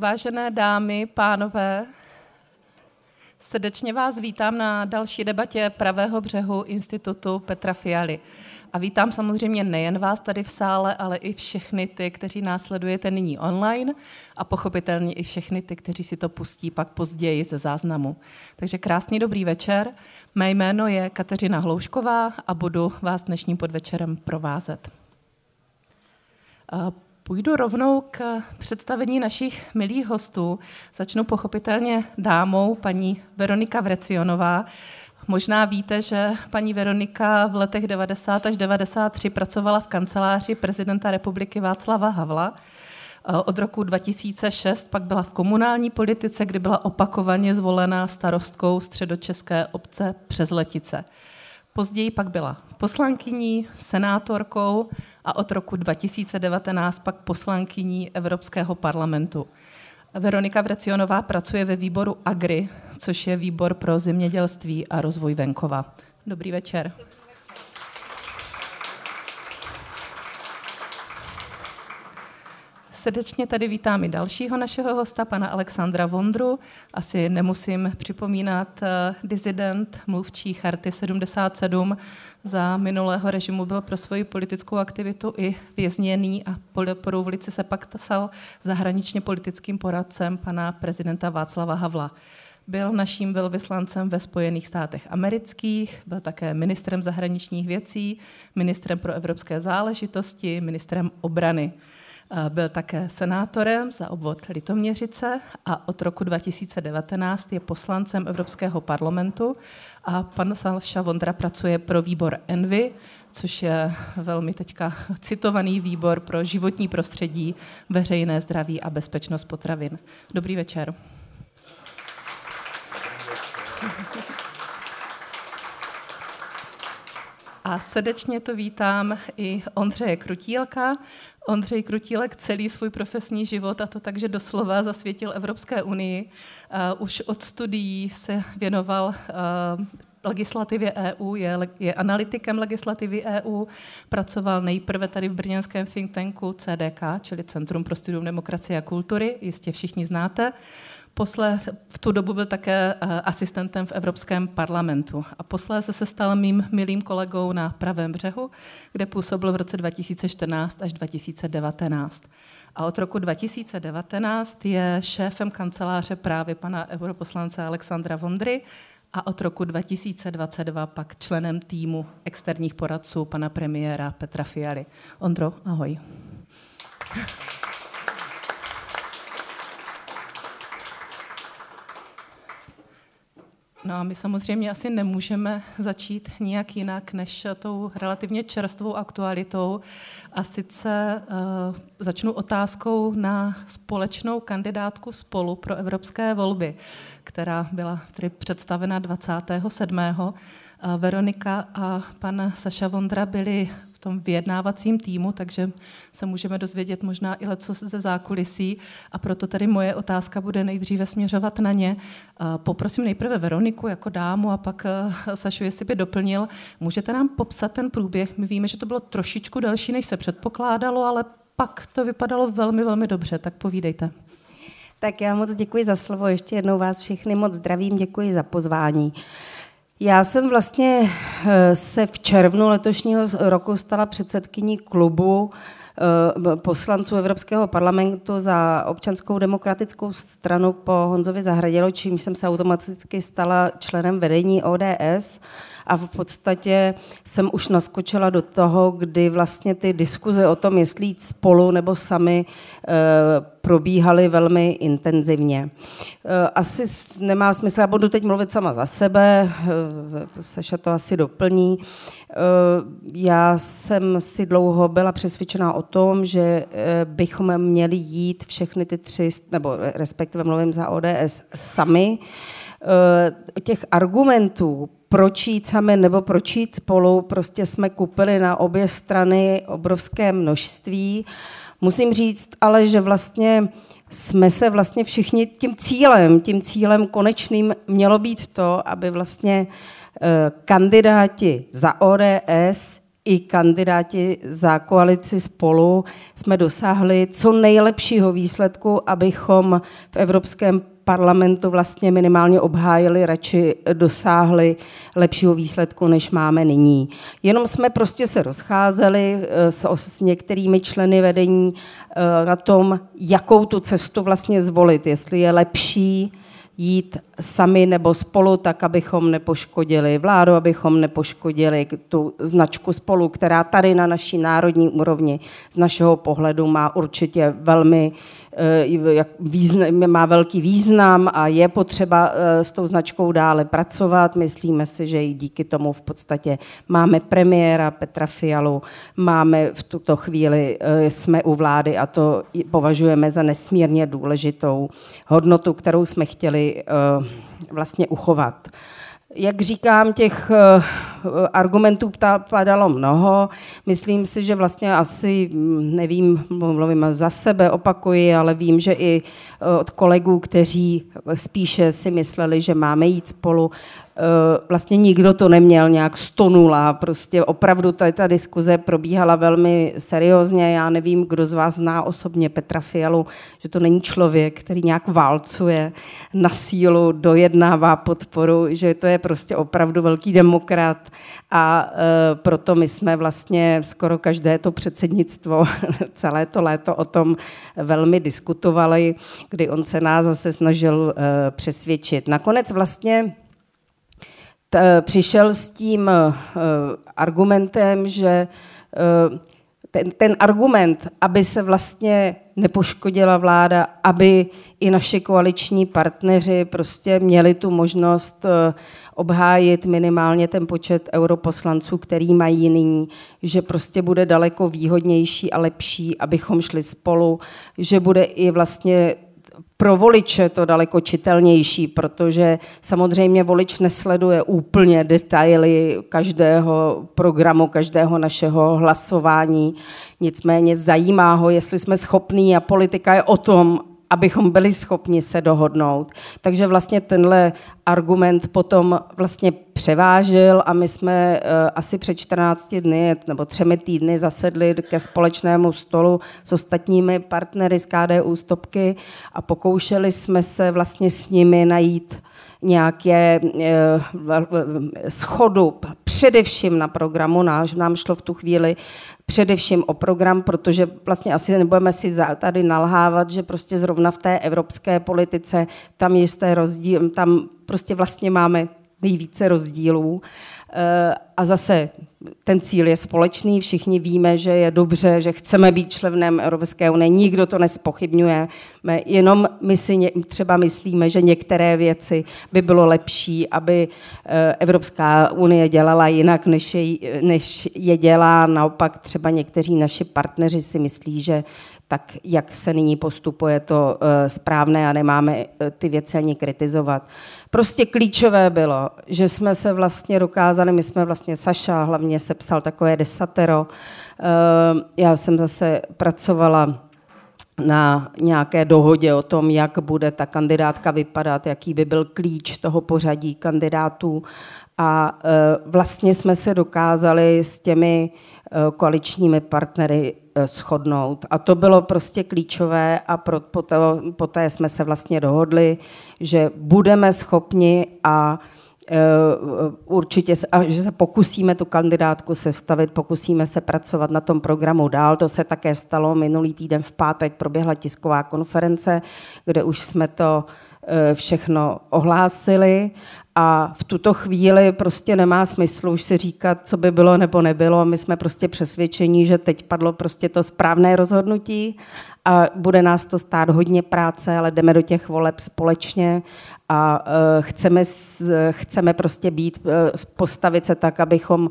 Vážené dámy, pánové, srdečně vás vítám na další debatě Pravého břehu Institutu Petra Fialy. A vítám samozřejmě nejen vás tady v sále, ale i všechny ty, kteří následujete nyní online a pochopitelně i všechny ty, kteří si to pustí pak později ze záznamu. Takže krásný dobrý večer. Mé jméno je Kateřina Hloušková a budu vás dnešním podvečerem provázet. Půjdu rovnou k představení našich milých hostů. Začnu pochopitelně dámou, paní Veronika Vrecionová. Možná víte, že paní Veronika v letech 90 až 93 pracovala v kanceláři prezidenta republiky Václava Havla. Od roku 2006 pak byla v komunální politice, kdy byla opakovaně zvolená starostkou středočeské obce přes Letice. Později pak byla poslankyní, senátorkou a od roku 2019 pak poslankyní Evropského parlamentu. Veronika Vrecionová pracuje ve výboru AGRI, což je výbor pro zemědělství a rozvoj venkova. Dobrý večer. Srdečně tady vítám i dalšího našeho hosta, pana Alexandra Vondru. Asi nemusím připomínat, uh, dizident, mluvčí Charty 77, za minulého režimu byl pro svoji politickou aktivitu i vězněný a po ulici se pak stal zahraničně politickým poradcem pana prezidenta Václava Havla. Byl naším velvyslancem ve Spojených státech amerických, byl také ministrem zahraničních věcí, ministrem pro evropské záležitosti, ministrem obrany. Byl také senátorem za obvod Litoměřice a od roku 2019 je poslancem Evropského parlamentu a pan Salša Vondra pracuje pro výbor Envy, což je velmi teďka citovaný výbor pro životní prostředí, veřejné zdraví a bezpečnost potravin. Dobrý večer. A srdečně to vítám i Ondřeje Krutílka, Ondřej Krutílek celý svůj profesní život, a to takže doslova zasvětil Evropské unii. Uh, už od studií se věnoval uh, legislativě EU, je, je analytikem legislativy EU, pracoval nejprve tady v brněnském think tanku CDK, čili Centrum pro studium demokracie a kultury, jistě všichni znáte. Posle, v tu dobu byl také eh, asistentem v Evropském parlamentu a posléze se stal mým milým kolegou na pravém břehu, kde působil v roce 2014 až 2019. A od roku 2019 je šéfem kanceláře právě pana europoslance Alexandra Vondry a od roku 2022 pak členem týmu externích poradců pana premiéra Petra Fialy. Ondro, ahoj. No a my samozřejmě asi nemůžeme začít nijak jinak než tou relativně čerstvou aktualitou. A sice uh, začnu otázkou na společnou kandidátku spolu pro evropské volby, která byla tedy představena 27. Veronika a pan Saša Vondra byli tom vyjednávacím týmu, takže se můžeme dozvědět možná i leco ze zákulisí a proto tady moje otázka bude nejdříve směřovat na ně. Poprosím nejprve Veroniku jako dámu a pak eh, Sašu, jestli by doplnil. Můžete nám popsat ten průběh? My víme, že to bylo trošičku delší, než se předpokládalo, ale pak to vypadalo velmi, velmi dobře, tak povídejte. Tak já moc děkuji za slovo, ještě jednou vás všechny moc zdravím, děkuji za pozvání. Já jsem vlastně eh, se v červnu letošního roku stala předsedkyní klubu eh, poslanců Evropského parlamentu za občanskou demokratickou stranu po Honzovi Zahradělo, čím jsem se automaticky stala členem vedení ODS a v podstatě jsem už naskočila do toho, kdy vlastně ty diskuze o tom, jestli jít spolu nebo sami, eh, probíhaly velmi intenzivně. Eh, asi nemá smysl, já budu teď mluvit sama za sebe, eh, Saša to asi doplní. Já jsem si dlouho byla přesvědčená o tom, že bychom měli jít všechny ty tři, nebo respektive mluvím za ODS, sami. Těch argumentů, proč jít sami nebo proč jít spolu, prostě jsme kupili na obě strany obrovské množství. Musím říct ale, že vlastně jsme se vlastně všichni tím cílem, tím cílem konečným mělo být to, aby vlastně eh, kandidáti za ODS i kandidáti za koalici spolu jsme dosáhli co nejlepšího výsledku, abychom v Evropském parlamentu vlastně minimálně obhájili, radši dosáhli lepšího výsledku, než máme nyní. Jenom jsme prostě se rozcházeli eh, s, s některými členy vedení eh, na tom, jakou tu cestu vlastně zvolit, jestli je lepší jít sami nebo spolu, tak abychom nepoškodili vládu, abychom nepoškodili tu značku spolu, která tady na naší národní úrovni z našeho pohledu má určitě velmi Eh, význam, má velký význam a je potřeba eh, s tou značkou dále pracovat. Myslíme si, že i díky tomu v podstatě máme premiéra Petra Fialu, máme v tuto chvíli, eh, jsme u vlády a to považujeme za nesmírně důležitou hodnotu, kterou jsme chtěli vlastně uchovat. Jak říkám, těch eh, argumentů padalo mnoho. Myslím si, že vlastně asi, hm, nevím, mluvím za sebe, opakuji, ale vím, že i eh, od kolegů, kteří spíše si mysleli, že máme jít spolu, vlastně nikdo to neměl nějak stonula. Prostě opravdu tady ta diskuze probíhala velmi seriózně. Já nevím, kdo z vás zná osobně Petra Fialu, že to není člověk, který nějak válcuje na sílu, dojednává podporu, že to je prostě opravdu velký demokrat a e, proto my jsme vlastně skoro každé to předsednictvo, celé to léto o tom velmi diskutovali, kdy on se nás zase snažil e, přesvědčit. Nakonec vlastně t, přišel s tím uh, argumentem, že uh, ten, ten argument, aby se vlastně nepoškodila vláda, aby i naši koaliční partneři prostě měli tu možnost obhájit minimálně ten počet europoslanců, který mají nyní, že prostě bude daleko výhodnější a lepší, abychom šli spolu, že bude i vlastně pro voliče to daleko čitelnější, protože samozřejmě volič nesleduje úplně detaily každého programu, každého našeho hlasování. Nicméně zajímá ho, jestli jsme schopní a politika je o tom, abychom byli schopni se dohodnout. Takže vlastně tenhle argument potom vlastně převážil a my jsme uh, asi před 14 dny nebo třemi týdny zasedli ke společnému stolu s ostatními partnery z KDU Stopky a pokoušeli jsme se vlastně s nimi najít nějaké eh, schodu především na programu. Náš, nám šlo v tu chvíli především o program, protože vlastně asi nebudeme si tady nalhávat, že prostě zrovna v té evropské politice tam jisté rozdíl, tam prostě vlastně máme nejvíce rozdílů. Eh, a zase ten cíl je společný, všichni víme, že je dobře, že chceme být členem Evropské unie, nikdo to nespochybňuje, jenom my si třeba myslíme, že některé věci by bylo lepší, aby eh, Evropská unie dělala jinak, než je, než je dělá. Naopak třeba někteří naši partneři si myslí, že tak jak se nyní postupuje to eh, správné a nemáme eh, ty věci ani kritizovat. Prostě klíčové bylo, že jsme se vlastně dokázali, my jsme vlastně, Saša hlavně sepsal takové desatero, eh, já jsem zase pracovala na nějaké dohodě o tom, jak bude ta kandidátka vypadat, jaký by byl klíč toho pořadí kandidátů. A vlastně jsme se dokázali s těmi koaličními partnery shodnout. A to bylo prostě klíčové a pro, poté, poté jsme se vlastně dohodli, že budeme schopni a Uh, určitě, a že se pokusíme tu kandidátku sestavit, pokusíme se pracovat na tom programu dál. To se také stalo minulý týden v pátek, proběhla tisková konference, kde už jsme to uh, všechno ohlásili a v tuto chvíli prostě nemá smysl už si říkat, co by bylo nebo nebylo. My jsme prostě přesvědčení, že teď padlo prostě to správné rozhodnutí a bude nás to stát hodně práce, ale jdeme do těch voleb společně a uh, chceme, chceme prostě být, uh, postavit se tak, abychom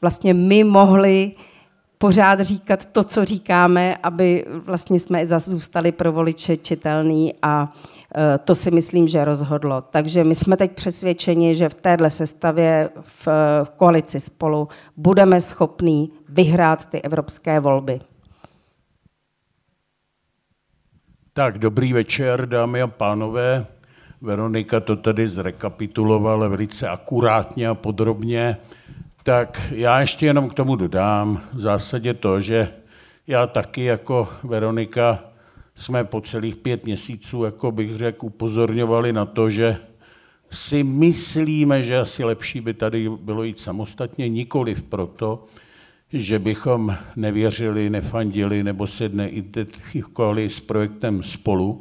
vlastně my mohli pořád říkat to, co říkáme, aby vlastně jsme zůstali pro voliče čitelný a Eh, to si myslím, že rozhodlo. Takže my jsme teď přesvědčeni, že v téhle sestavě v koalici spolu budeme schopní vyhrát ty evropské volby. Tak, dobrý večer, dámy a pánové. Veronika to tady zrekapitulovala velice akurátně a podrobně. Tak já ještě jenom k tomu dodám v zásadě to, že já taky jako Veronika jsme po celých pět měsíců, jako bych řekl, upozorňovali na to, že si myslíme, že asi lepší by tady bylo jít samostatně, nikoliv proto, že bychom nevěřili, nefandili nebo se neidentifikovali s projektem spolu.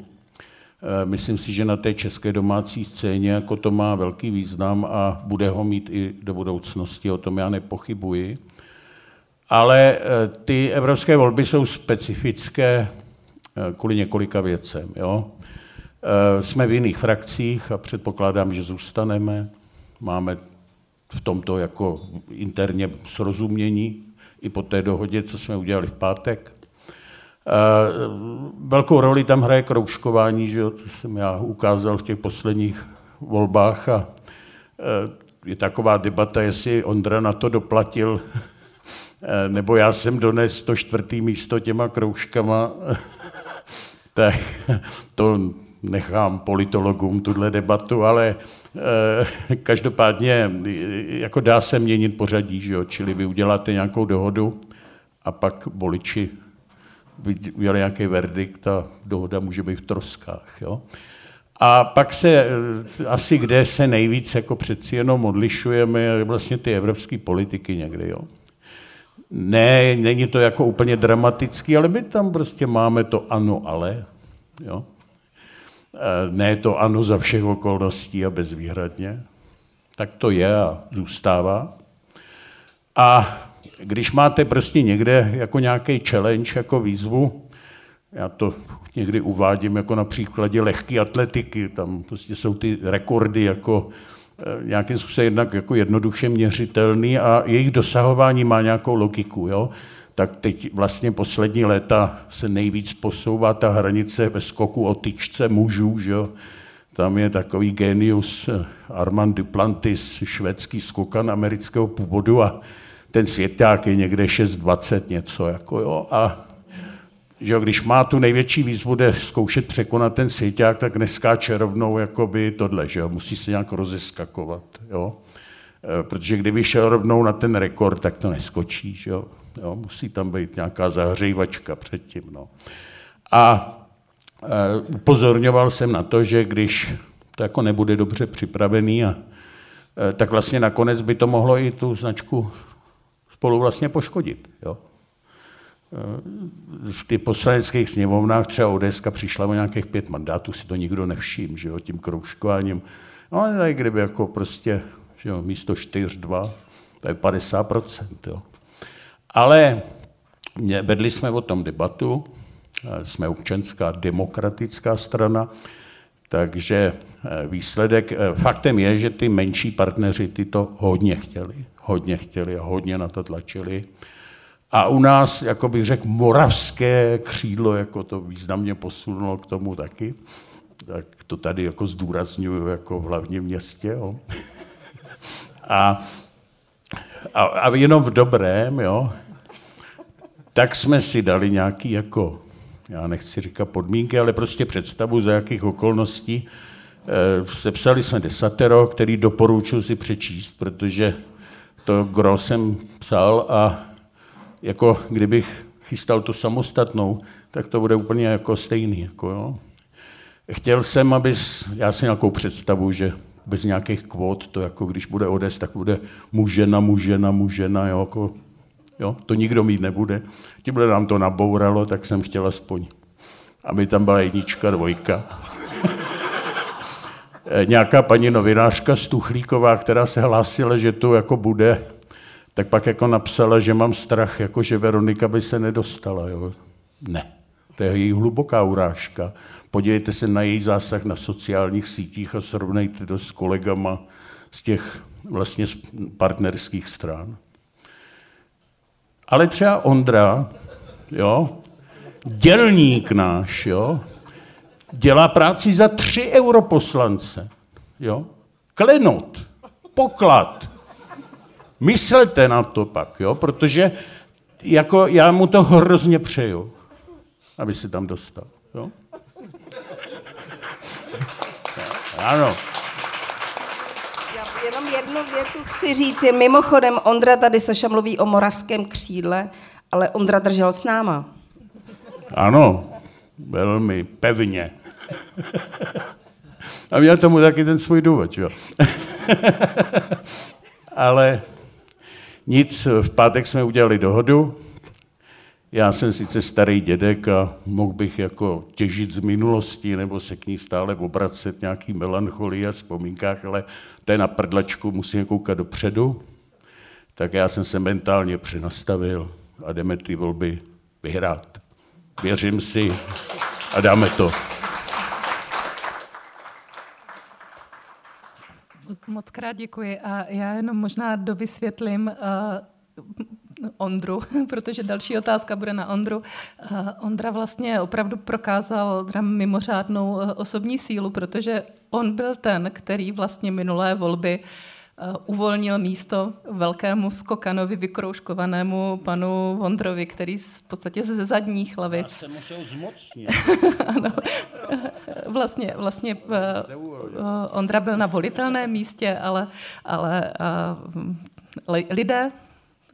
Eh, myslím si, že na té české domácí scéně jako to má velký význam a bude ho mít i do budoucnosti, o tom já nepochybuji. Ale eh, ty evropské volby jsou specifické eh, kvůli několika věcem. Jo? Jsme v jiných frakcích a předpokládám, že zůstaneme. Máme v tomto jako interně srozumění i po té dohodě, co jsme udělali v pátek. Velkou roli tam hraje kroužkování, že jo, to jsem já ukázal v těch posledních volbách a je taková debata, jestli Ondra na to doplatil, nebo já jsem dones to čtvrtý místo těma kroužkama, tak to nechám politologům tuhle debatu, ale eh, každopádně jako dá se měnit pořadí, že jo? čili vy uděláte nějakou dohodu a pak voliči udělali nějaký verdikt a dohoda může být v troskách. Jo? A pak se eh, asi kde se nejvíc jako přeci jenom odlišujeme vlastně ty evropské politiky někdy. Jo? Ne, není to jako úplně dramatický, ale my tam prostě máme to ano, ale. Jo? Eh, ne to ano za všech okolností a bezvýhradně. Tak to je a zůstává. A když máte prostě někde jako nějaký challenge, jako výzvu, já to někdy uvádím jako na příkladě lehké atletiky, tam prostě jsou ty rekordy jako eh, nějakým způsobem jednak jako jednoduše měřitelný a jejich dosahování má nějakou logiku. Jo? tak teď vlastně poslední léta se nejvíc posouvá ta hranice ve skoku o tyčce mužů, že jo? Tam je takový genius eh, Armand Duplantis, švédský skokan amerického původu a ten světák je někde 6,20 něco, jako jo, a že když má tu největší výzvu, jde zkoušet překonat ten světák, tak neskáče rovnou jakoby tohle, že jo, musí se nějak rozeskakovat, jo. Eh, protože kdyby šel rovnou na ten rekord, tak to neskočí, že jo. Jo, musí tam být nějaká zahřívačka předtím. No. A e, upozorňoval jsem na to, že když to jako nebude dobře připravený, a, e, tak vlastně nakonec by to mohlo i tu značku spolu vlastně poškodit. Jo. V těch poslaneckých sněmovnách třeba ODSka přišla o nějakých pět mandátů, si to nikdo nevšim, že jo, tím kroužkováním. No ale tady kdyby jako prostě, že jo, místo 4-2, to je 50%, jo. Ale vedli jsme o tom debatu, jsme občanská demokratická strana, takže eh, výsledek, eh, faktem je, že ty menší partneři ty to hodně chtěli, hodně chtěli a hodně na to tlačili. A u nás, jako bych řekl, moravské křídlo, jako to významně posunulo k tomu taky. Tak to tady jako zdůraznuju jako v hlavním městě. Jo. A, a, a jenom v dobrém, jo tak jsme si dali nějaký jako, já nechci říkat podmínky, ale prostě představu, za jakých okolností. E, sepsali jsme desatero, který doporučuji si přečíst, protože to gro jsem psal a jako kdybych chystal tu samostatnou, tak to bude úplně jako stejný. Jako jo. Chtěl jsem, aby, já si nějakou představu, že bez nějakých kvót, to jako když bude ODS, tak bude mužena, mužena, mužena, jo, jako Jo? To nikdo mít nebude. Tímhle nám to nabouralo, tak jsem chtěl aspoň, aby tam byla jednička, dvojka. Eh, nějaká paní novinářka Stuchlíková, která se hlásila, že to jako bude, tak pak jako napsala, že mám strach, jako že Veronika by se nedostala. Jo? Ne, to je její hluboká urážka. Podívejte se na její zásah na sociálních sítích a srovnejte to s kolegama z těch vlastně partnerských stran. Ale třeba Ondra, jo, dělník náš, jo, dělá práci za tři europoslance, jo, klenot, poklad. Myslete na to pak, jo, protože jako já mu to hrozně přeju, aby se tam dostal, jo. Ano. Já jenom jednu větu chci říct. Je mimochodem, Ondra tady, Saša mluví o moravském křídle, ale Ondra držel s náma. Ano, velmi pevně. A měl tomu taky ten svůj důvod, jo. Ale nic, v pátek jsme udělali dohodu. Já jsem sice starý dědek a mohl bych jako těžit z minulosti nebo se k ní stále obracet nějaký melancholii a vzpomínkách, ale to je na prdlačku, musím koukat dopředu. Tak já jsem se mentálně přenastavil a jdeme ty volby vyhrát. Věřím si a dáme to. Moc krát děkuji a já jenom možná dovysvětlím uh, Ondru, protože další otázka bude na Ondru. Uh, Ondra vlastně opravdu prokázal mimořádnou uh, osobní sílu, protože on byl ten, který vlastně minulé volby uh, Eh, uvolnil místo velkému skokanovi vykrouškovanému panu Vondrovi, který v podstatě ze zadních lavic. Já jsem musel zmocnit. ano. Vlastně, vlastně eh, Ondra byl na volitelném místě, ale, ale eh, lidé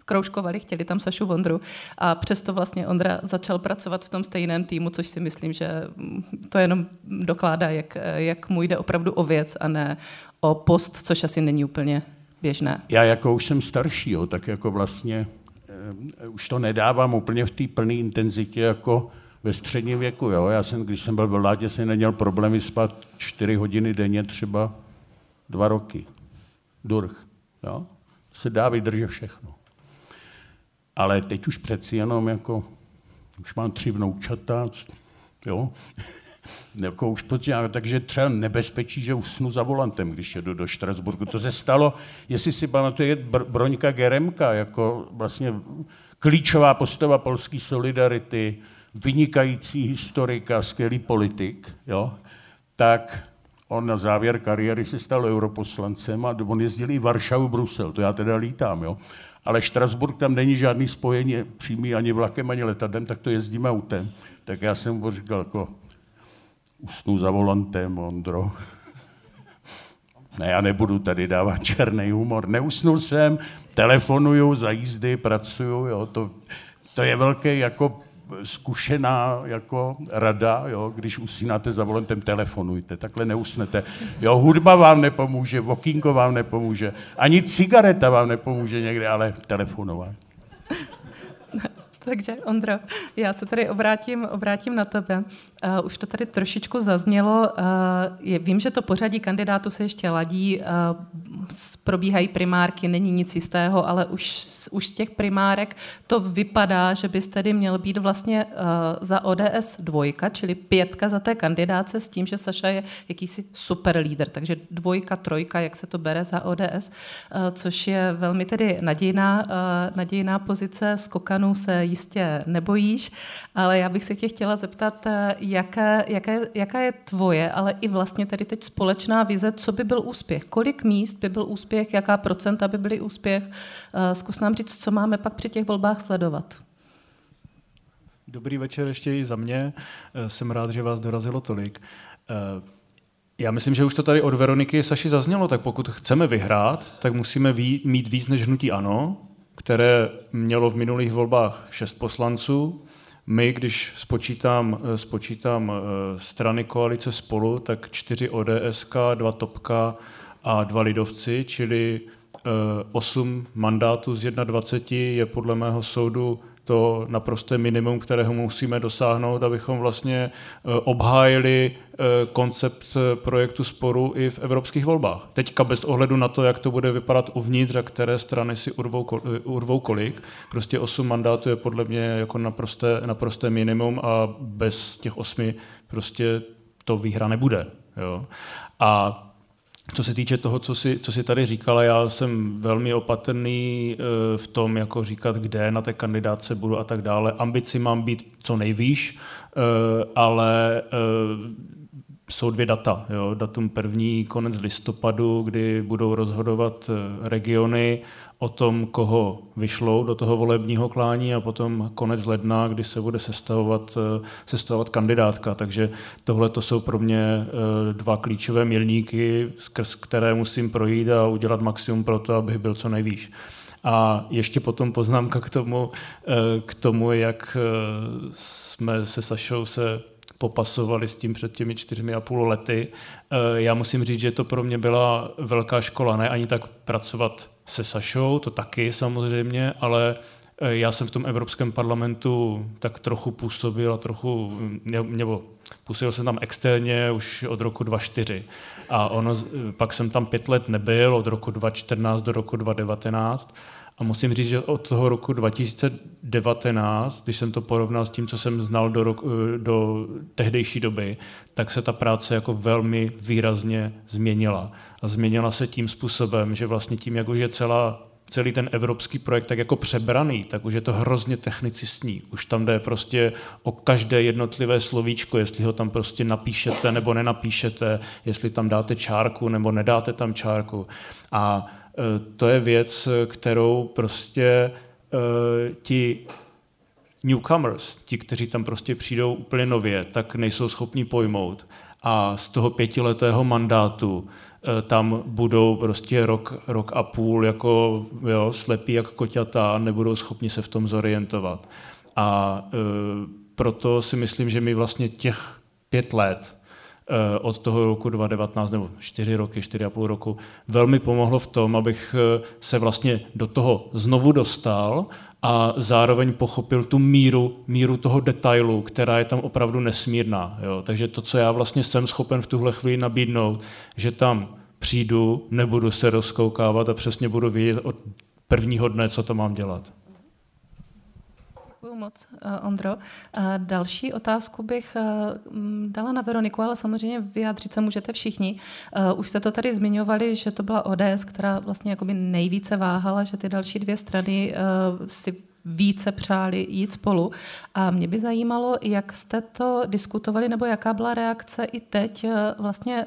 kroužkovali, chtěli tam Sašu Vondru a přesto vlastně Ondra začal pracovat v tom stejném týmu, což si myslím, že to jenom dokládá, jak, jak mu jde opravdu o věc a ne o post, což asi není úplně běžné. Já jako už jsem starší, jo, tak jako vlastně uh, už to nedávám úplně v té plné intenzitě jako ve středním věku. Jo. Já jsem, když jsem byl v vládě, jsem neměl problémy spát čtyři hodiny denně třeba dva roky. Durch. Jo. Se dá vydržet všechno. Ale teď už přeci jenom jako, už mám tři vnoučata, jo, jako už počítám, takže třeba nebezpečí, že usnu za volantem, když jedu do Štrasburku. To se stalo, jestli si pamatuje, Broňka Geremka, jako vlastně klíčová postava polské solidarity, vynikající historika, skvělý politik, jo, tak on na závěr kariéry se stal europoslancem a on jezdil i Varšavu, Brusel, to já teda lítám, jo. Ale Štrasburg tam není žádný spojení přímý ani vlakem, ani letadlem, tak to jezdíme autem. Tak já jsem mu říkal, jako, usnu za volantem, Ondro. Ne, já nebudu tady dávat černý humor. Neusnul jsem, telefonuju za jízdy, pracuju, jo, to, to je velký jako zkušená jako rada, jo, když usínáte za volantem, telefonujte, takhle neusnete. Jo, hudba vám nepomůže, vokínko vám nepomůže, ani cigareta vám nepomůže někde, ale telefonovat. Takže Ondro, já se tady obrátím, obrátím na tebe. Uh, už to tady trošičku zaznělo. Uh, je, vím, že to pořadí kandidátů se ještě ladí, uh, probíhají primárky, není nic jistého, ale už, už z těch primárek to vypadá, že bys tedy měl být vlastně uh, za ODS dvojka, čili pětka za té kandidáce s tím, že Saša je jakýsi super líder, takže dvojka, trojka, jak se to bere za ODS, uh, což je velmi tedy nadějná, uh, nadějná pozice. Skokanů se jistě nebojíš, ale já bych se tě chtěla zeptat, jaká, jaká, jaká je tvoje, ale i vlastně tedy teď společná vize, co by byl úspěch, kolik míst by byl úspěch, jaká procenta by byly úspěch. Uh, zkus nám říct, co máme pak při těch volbách sledovat. Dobrý večer ještě i za mě. Eh, jsem rád, že vás dorazilo tolik. Eh, já myslím, že už to tady od Veroniky Saši zaznělo, tak pokud chceme vyhrát, tak musíme mít víc než hnutí ANO, které mělo v minulých volbách šest poslanců, my, když spočítám, eh, spočítám eh, strany koalice spolu, tak čtyři ODSK, dva Topka a dva Lidovci, čili eh, osm mandátů z 21 je podle mého soudu to naprosté minimum, kterého musíme dosáhnout, abychom vlastně eh, obhájili eh, koncept eh, projektu sporu i v evropských volbách. Teďka bez ohledu na to, jak to bude vypadat uvnitř a které strany si urvou, urvou kolik, prostě osm mandátů je podle mě jako naprosté, naprosté minimum a bez těch osmi prostě to výhra nebude. Jo? A co se týče toho, co si, co si tady říkala, já jsem velmi opatrný eh, v tom, jako říkat, kde na té kandidáce budu a tak dále. Ambici mám být co nejvýš, eh, ale eh, jsou dvě data. Jo. Datum první, konec listopadu, kdy budou rozhodovat regiony o tom, koho vyšlou do toho volebního klání a potom konec ledna, kdy se bude sestavovat, eh, sestavovat kandidátka. Takže tohle to jsou pro mě eh, dva klíčové milníky, skrz které musím projít a udělat maximum pro to, abych byl co nejvýš. A ještě potom poznámka k tomu, k tomu jak jsme se Sašou se popasovali s tím před těmi čtyřmi a půl lety. Eh, já musím říct, že to pro mě byla velká škola, ne ani tak pracovat se Sašou, to taky samozřejmě, ale eh, já jsem v tom Evropském parlamentu tak trochu působil a trochu, nebo působil jsem tam externě už od roku 2004. A ono, pak jsem tam pět let nebyl, od roku 2014 do roku 2019. A musím říct, že od toho roku 2019, když jsem to porovnal s tím, co jsem znal do, roku, do tehdejší doby, tak se ta práce jako velmi výrazně změnila. A změnila se tím způsobem, že vlastně tím, jak už je celá celý ten evropský projekt tak jako přebraný, tak už je to hrozně technicistní. Už tam jde prostě o každé jednotlivé slovíčko, jestli ho tam prostě napíšete nebo nenapíšete, jestli tam dáte čárku nebo nedáte tam čárku. A Eh, to je věc, kterou prostě eh, ti newcomers, ti, kteří tam prostě přijdou úplně nově, tak nejsou schopni pojmout. A z toho pětiletého mandátu eh, tam budou prostě rok, rok a půl jako jo, slepí jak koťata a nebudou schopni se v tom zorientovat. A e, proto si myslím, že my vlastně těch pět let Eh, od toho roku 2019 nebo 4 roky, 4,5 roku, velmi pomohlo v tom, abych eh, se vlastně do toho znovu dostal a zároveň pochopil tu míru, míru toho detailu, která je tam opravdu nesmírná. Jo. Takže to, co já vlastně jsem schopen v tuhle chvíli nabídnout, že tam přijdu, nebudu se rozkoukávat a přesně budu vědět od prvního dne, co to mám dělat. Děkuji moc, eh, Ondro. Další otázku bych eh, dala na Veroniku, ale samozřejmě vyjádřit se můžete všichni. Eh, už jste to tady zmiňovali, že to byla ODS, která vlastně jakoby nejvíce váhala, že ty další dvě strany si více přáli jít spolu. A mě by zajímalo, jak jste to diskutovali, nebo jaká byla reakce i teď vlastně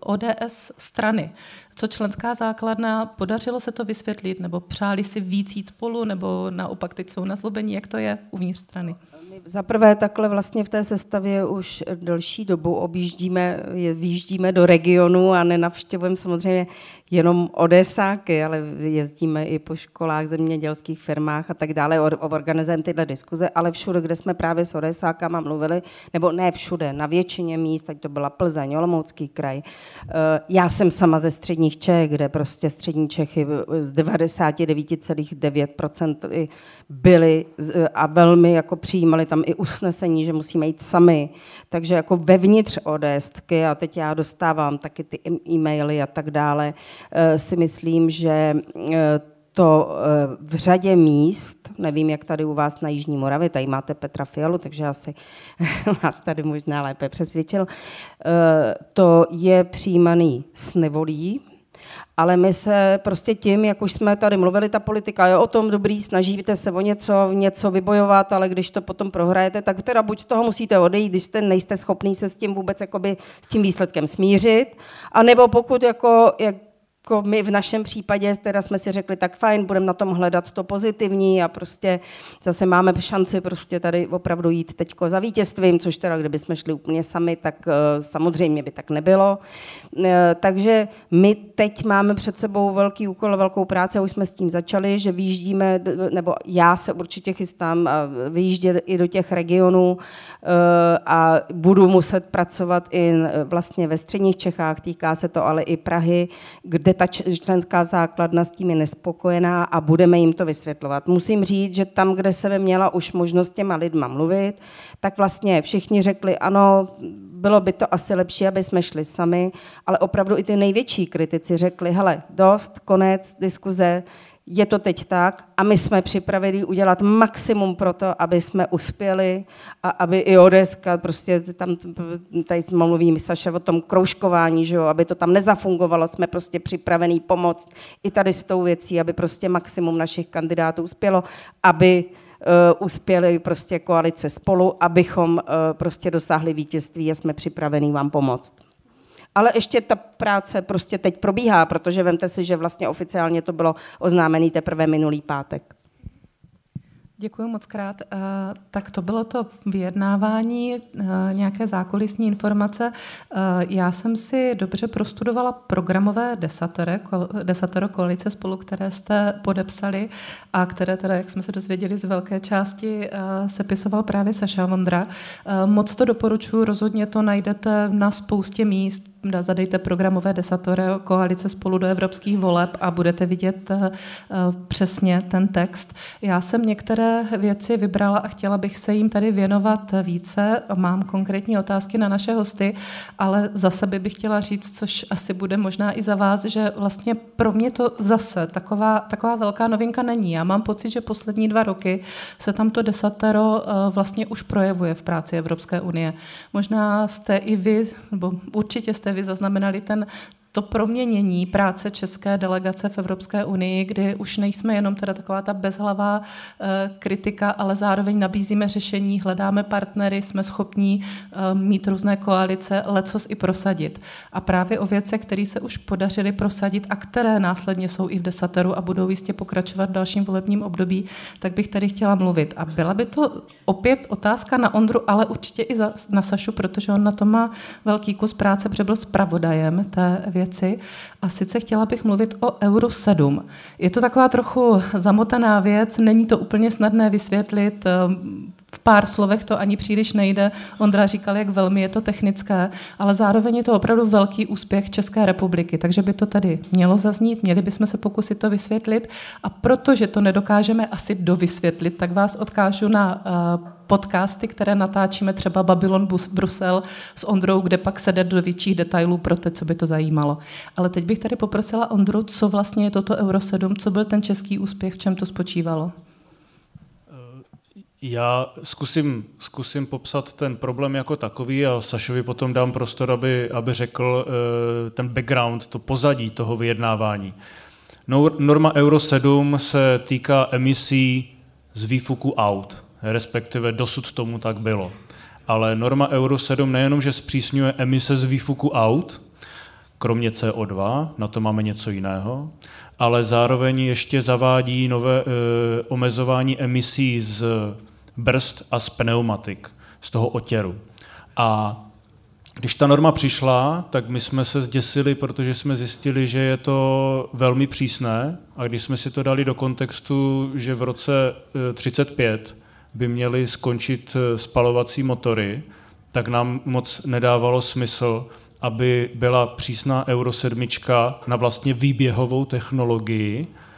ODS strany co členská základna, podařilo se to vysvětlit, nebo přáli si víc jít spolu, nebo naopak teď jsou na zlobení, jak to je uvnitř strany? Za prvé takhle vlastně v té sestavě už delší dobu objíždíme, vyjíždíme do regionu a nenavštěvujeme samozřejmě jenom Odesáky, ale jezdíme i po školách, zemědělských firmách a tak dále, organizujeme tyhle diskuze, ale všude, kde jsme právě s Odesákama mluvili, nebo ne všude, na většině míst, ať to byla Plzeň, Olomoucký kraj. Eh, já jsem sama ze středních Čech, kde prostě střední Čechy z 99,9% byly a velmi jako přijímali tam i usnesení, že musíme jít sami. Takže jako vevnitř ODSky, a teď já dostávám taky ty e-maily a tak dále, si myslím, že eh, to eh, v řadě míst, nevím, jak tady u vás na Jižní Moravě, tady máte Petra Fialu, takže asi vás tady možná lépe přesvědčil, to je přijímaný s nevolí, ale my se prostě tím, jak už jsme tady mluvili, ta politika je o tom dobrý, snažíte se o něco, něco vybojovat, ale když to potom prohrajete, tak teda buď z toho musíte odejít, když jste, nejste schopný se s tím vůbec jakoby, s tím výsledkem smířit, anebo pokud jako, jak jako my v našem případě teda jsme si řekli, tak fajn, budeme na tom hledat to pozitivní a prostě zase máme šanci prostě tady opravdu jít teď za vítězstvím, což teda kdyby jsme šli úplně sami, tak uh, samozřejmě by tak nebylo. Uh, takže my teď máme před sebou velký úkol, velkou práci a už jsme s tím začali, že vyjíždíme, nebo já se určitě chystám vyjíždět i do těch regionů a budu muset pracovat i vlastně ve středních Čechách, týká se to ale i Prahy, kde ta členská základna s tím je nespokojená a budeme jim to vysvětlovat. Musím říct, že tam, kde se měla už možnost těma lidma mluvit, tak vlastně všichni řekli, ano, bylo by to asi lepší, aby jsme šli sami, ale opravdu i ty největší kritici řekli, hele, dost, konec diskuze, je to teď tak a my jsme připraveni udělat maximum pro to, aby jsme uspěli a aby i Odeska, prostě tam, tady mluvím Saša o tom kroužkování, že jo, aby to tam nezafungovalo, jsme prostě připravení pomoct i tady s tou věcí, aby prostě maximum našich kandidátů uspělo, aby uspěli prostě koalice spolu, abychom prostě dosáhli vítězství a jsme připraveni vám pomoct. Ale ještě ta práce prostě teď probíhá, protože vemte si, že vlastně oficiálně to bylo oznámené teprve minulý pátek. Děkuji moc krát. Eh, tak to bylo to vyjednávání, eh, nějaké zákulisní informace. Eh, já jsem si dobře prostudovala programové desatero, desatero koalice spolu, které jste podepsali a které teda, jak jsme se dozvěděli z velké části, sepisoval právě Saša Vondra. Moc to doporučuji, rozhodně to najdete na spoustě míst zadejte programové desatore koalice spolu do evropských voleb a budete vidět uh, přesně ten text. Já jsem některé věci vybrala a chtěla bych se jim tady věnovat více. Mám konkrétní otázky na naše hosty, ale za sebe bych chtěla říct, což asi bude možná i za vás, že vlastně pro mě to zase taková, taková velká novinka není. Já mám pocit, že poslední dva roky se tam to desatero uh, vlastně už projevuje v práci Evropské unie. Možná jste i vy, nebo určitě jste jste vy zaznamenali ten to proměnění práce české delegace v Evropské unii, kdy už nejsme jenom teda taková ta bezhlavá e, kritika, ale zároveň nabízíme řešení, hledáme partnery, jsme schopní e, mít různé koalice, lecos i prosadit. A právě o věcech, které se už podařily prosadit a které následně jsou i v desateru a budou jistě pokračovat v dalším volebním období, tak bych tady chtěla mluvit. A byla by to opět otázka na Ondru, ale určitě i na Sašu, protože on na to má velký kus práce, protože byl zpravodajem té věci věci. A sice chtěla bych mluvit o Euro 7. Je to taková trochu zamotaná věc, není to úplně snadné vysvětlit. V pár slovech to ani příliš nejde. Ondra říkal, jak velmi je to technické, ale zároveň je to opravdu velký úspěch České republiky, takže by to tady mělo zaznít, měli bychom se pokusit to vysvětlit. A protože to nedokážeme asi dovysvětlit, tak vás odkážu na uh, podcasty, které natáčíme třeba Babylon Brusel s Ondrou, kde pak se jde do větších detailů pro te, co by to zajímalo. Ale teď bych tady poprosila Ondru, co vlastně je toto Euro 7, co byl ten český úspěch, v čem to spočívalo? Já zkusím, zkusím popsat ten problém jako takový a Sašovi potom dám prostor, aby, aby řekl uh, ten background, to pozadí toho vyjednávání. Norma Euro 7 se týká emisí z výfuku aut respektive dosud tomu tak bylo. Ale norma Euro 7 nejenom, že zpřísňuje emise z výfuku aut, kromě CO2, na to máme něco jiného, ale zároveň ještě zavádí nové e, omezování emisí z brzd a z pneumatik, z toho otěru. A když ta norma přišla, tak my jsme se zděsili, protože jsme zjistili, že je to velmi přísné a když jsme si to dali do kontextu, že v roce 35 by měly skončit eh, spalovací motory, tak nám moc nedávalo smysl, aby byla přísná Euro 7 na vlastně výběhovou technologii, eh,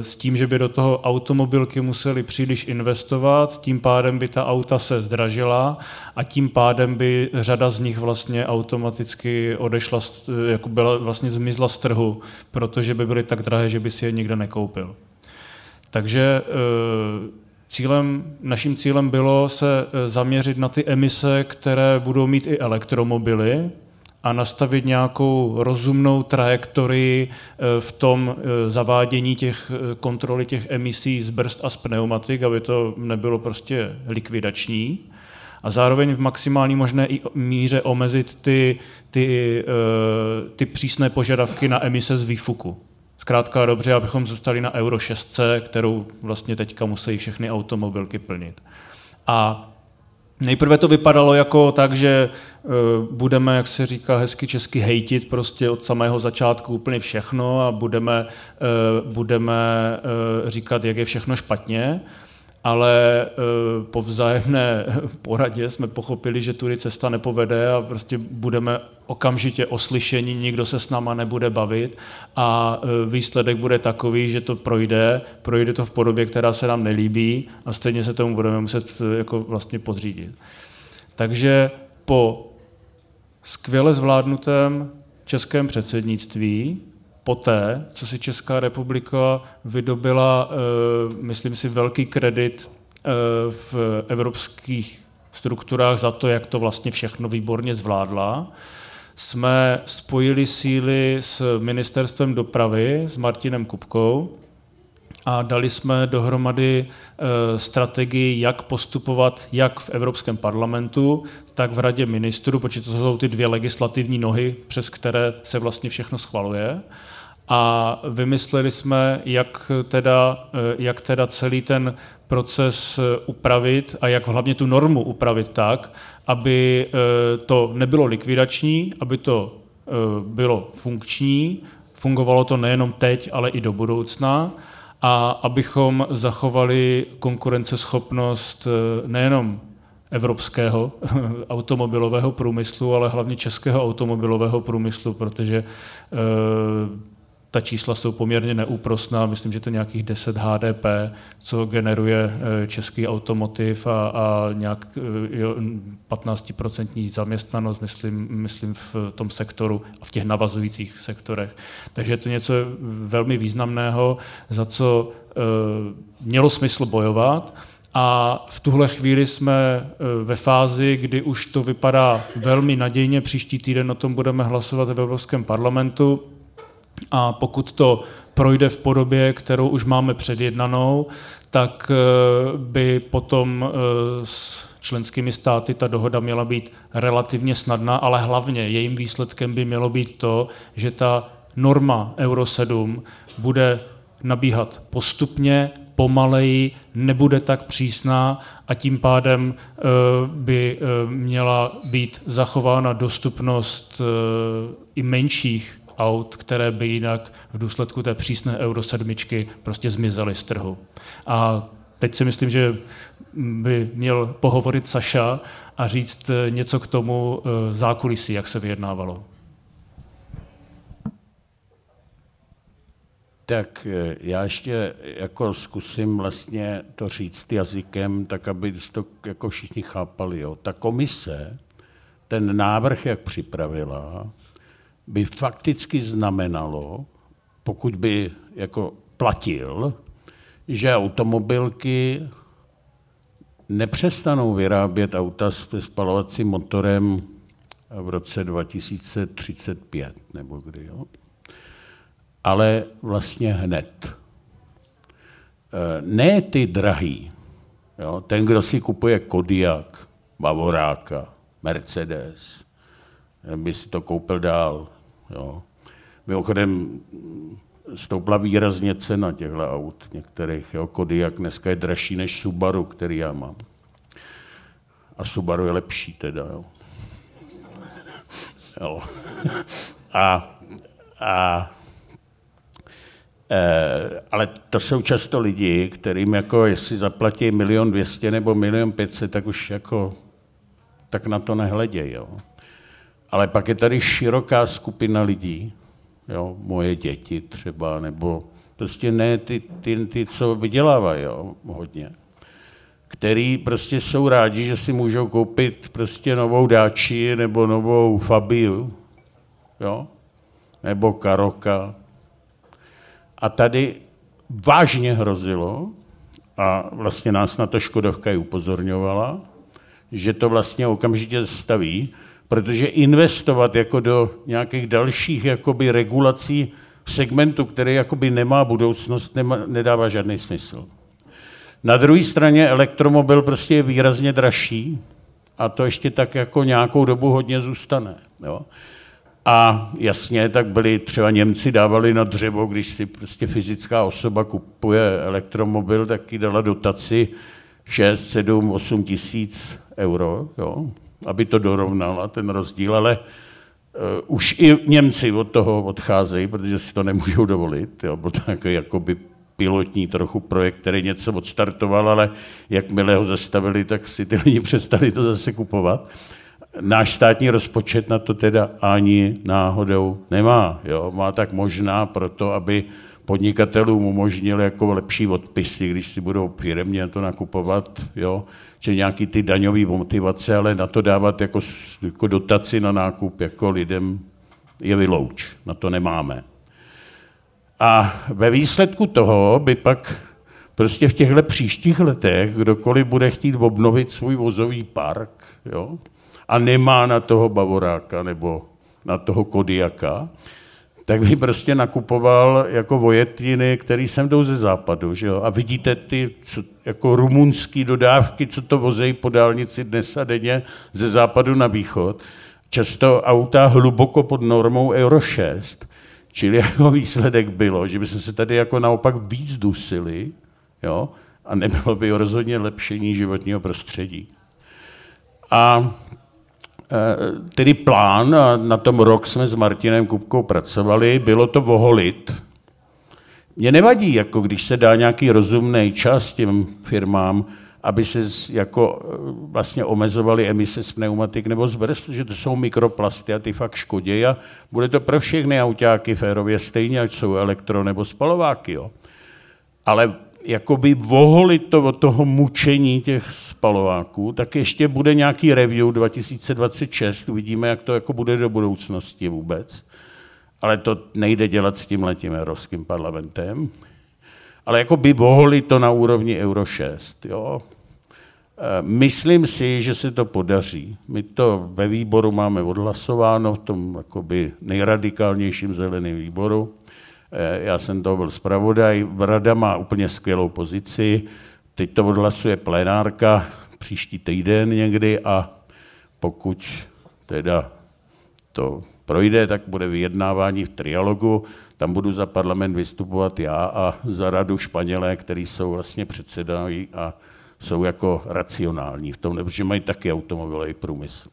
s tím, že by do toho automobilky museli příliš investovat, tím pádem by ta auta se zdražila a tím pádem by řada z nich vlastně automaticky odešla, eh, jako byla vlastně zmizla z trhu, protože by byly tak drahé, že by si je nikdo nekoupil. Takže Cílem, naším cílem bylo se zaměřit na ty emise, které budou mít i elektromobily a nastavit nějakou rozumnou trajektorii e, v tom e, zavádění těch kontroly těch emisí z brzd a z pneumatik, aby to nebylo prostě likvidační a zároveň v maximální možné míře omezit ty, ty, ty přísné požadavky na emise z výfuku. Zkrátka dobře, abychom zůstali na Euro 6, kterou vlastně teďka musí všechny automobilky plnit. A Nejprve to vypadalo jako tak, že uh, budeme, jak se říká hezky česky, hejtit prostě od samého začátku úplně všechno a budeme, uh, budeme uh, říkat, jak je všechno špatně ale eh, po vzájemné poradě jsme pochopili, že tudy cesta nepovede a prostě budeme okamžitě oslyšení, nikdo se s náma nebude bavit a eh, výsledek bude takový, že to projde, projde to v podobě, která se nám nelíbí a stejně se tomu budeme muset eh, jako vlastně podřídit. Takže po skvěle zvládnutém českém předsednictví poté, co si Česká republika vydobila, eh, myslím si, velký kredit eh, v evropských strukturách za to, jak to vlastně všechno výborně zvládla, jsme spojili síly s ministerstvem dopravy, s Martinem Kupkou a dali jsme dohromady e, strategii, jak postupovat jak v Evropském parlamentu, tak v Radě ministrů, protože to jsou ty dvě legislativní nohy, přes které se vlastně všechno schvaluje. A vymysleli jsme, jak teda, e, jak teda celý ten proces upravit a jak hlavně tu normu upravit tak, aby e, to nebylo likvidační, aby to bylo funkční, fungovalo to nejenom teď, ale i do budoucna. A abychom zachovali konkurenceschopnost eh, nejenom evropského automobilového průmyslu, ale hlavně českého automobilového průmyslu, protože eh, ta čísla jsou poměrně neúprosná, myslím, že to nějakých 10 HDP, co generuje eh, český automotiv a, a nějak 15% eh, zaměstnanost, myslím, myslím v tom sektoru a v těch navazujících sektorech. Takže je to něco velmi významného, za co eh, mělo smysl bojovat. A v tuhle chvíli jsme ve fázi, kdy už to vypadá velmi nadějně. Příští týden o tom budeme hlasovat v Evropském parlamentu a pokud to projde v podobě, kterou už máme předjednanou, tak eh, by potom eh, s členskými státy ta dohoda měla být relativně snadná, ale hlavně jejím výsledkem by mělo být to, že ta norma Euro 7 bude nabíhat postupně, pomaleji, nebude tak přísná a tím pádem eh, by měla být zachována dostupnost i menších aut, které by jinak v důsledku té přísné Euro 7 prostě zmizely z trhu. A teď si myslím, že by měl pohovorit Saša a říct něco k tomu eh, zákulisí, jak se vyjednávalo. Tak eh, já ještě jako zkusím vlastně to říct jazykem, tak aby to jako všichni chápali. Jo. Ta komise ten návrh, jak připravila, by fakticky znamenalo, pokud by jako platil, že automobilky nepřestanou vyrábět auta s spalovacím motorem v roce 2035 nebo kdy, jo? ale vlastně hned. E, ne ty drahý, jo? ten, kdo si kupuje Kodiak, Bavoráka, Mercedes, by si to koupil dál, Jo. Mimochodem stoupla výrazně cena těchto aut některých. Jo. Kodiak dneska je dražší než Subaru, který já mám. A Subaru je lepší teda. Jo. jo. A, a e, ale to jsou často lidi, kterým jako jestli zaplatí milion dvěstě nebo milion pětset, tak už jako tak na to nehledějí. Jo. Ale pak je tady široká skupina lidí, jo, moje děti třeba, nebo prostě ne ty, ty, ty co vydělávají jo, hodně, který prostě jsou rádi, že si můžou koupit prostě novou dáči nebo novou Fabiu, jo, nebo Karoka. A tady vážně hrozilo, a vlastně nás na to Škodovka i upozorňovala, že to vlastně okamžitě zastaví, protože investovat jako do nějakých dalších jakoby regulací segmentu, který jakoby nemá budoucnost, nemá, nedává žádný smysl. Na druhé straně elektromobil prostě je výrazně dražší a to ještě tak jako nějakou dobu hodně zůstane. Jo. A jasně, tak byli třeba Němci dávali na dřevo, když si prostě fyzická osoba kupuje elektromobil, tak ji dala dotaci 6, 7, 8 tisíc euro. Jo aby to dorovnala, ten rozdíl, ale uh, už i Němci od toho odcházejí, protože si to nemůžou dovolit. Jo, byl to takový jakoby pilotní trochu projekt, který něco odstartoval, ale jakmile ho zastavili, tak si ty lidi přestali to zase kupovat. Náš státní rozpočet na to teda ani náhodou nemá. Jo? Má tak možná proto, aby podnikatelům umožnil jako lepší odpisy, když si budou firmně to nakupovat, jo, či nějaký ty daňové motivace, ale na to dávat jako, jako dotaci na nákup jako lidem je vylouč. Na to nemáme. A ve výsledku toho by pak prostě v těchto příštích letech kdokoliv bude chtít obnovit svůj vozový park jo, a nemá na toho Bavoráka nebo na toho Kodiaka, tak by prostě nakupoval jako vojetiny, který sem jdou ze západu. Že jo? A vidíte ty co, jako rumunský dodávky, co to vozejí po dálnici dnes a denně ze západu na východ. Často auta hluboko pod normou Euro 6. Čili jako výsledek bylo, že by se tady jako naopak víc dusili jo? a nebylo by rozhodně lepšení životního prostředí. A tedy plán, a na tom rok jsme s Martinem Kupkou pracovali, bylo to voholit. Mně nevadí, jako když se dá nějaký rozumný čas těm firmám, aby se jako eh, vlastně omezovaly emise z pneumatik nebo z brzd, protože to jsou mikroplasty a ty fakt škodí a bude to pro všechny autáky férově stejně, ať jsou elektro nebo spalováky. Jo. Ale jakoby voholit to od toho mučení těch spalováků, tak ještě bude nějaký review 2026, uvidíme, jak to jako bude do budoucnosti vůbec. Ale to nejde dělat s tím letím Evropským parlamentem. Ale jako by voholit to na úrovni Euro 6. Jo? E, myslím si, že se to podaří. My to ve výboru máme odhlasováno, v tom nejradikálnějším zeleném výboru. Eh, já jsem to byl zpravodaj, Rada má úplně skvělou pozici, teď to odhlasuje plenárka příští týden někdy a pokud teda to projde, tak bude vyjednávání v trialogu, tam budu za parlament vystupovat já a za radu Španělé, který jsou vlastně předsedají a jsou jako racionální v tom, protože mají taky automobilový průmysl.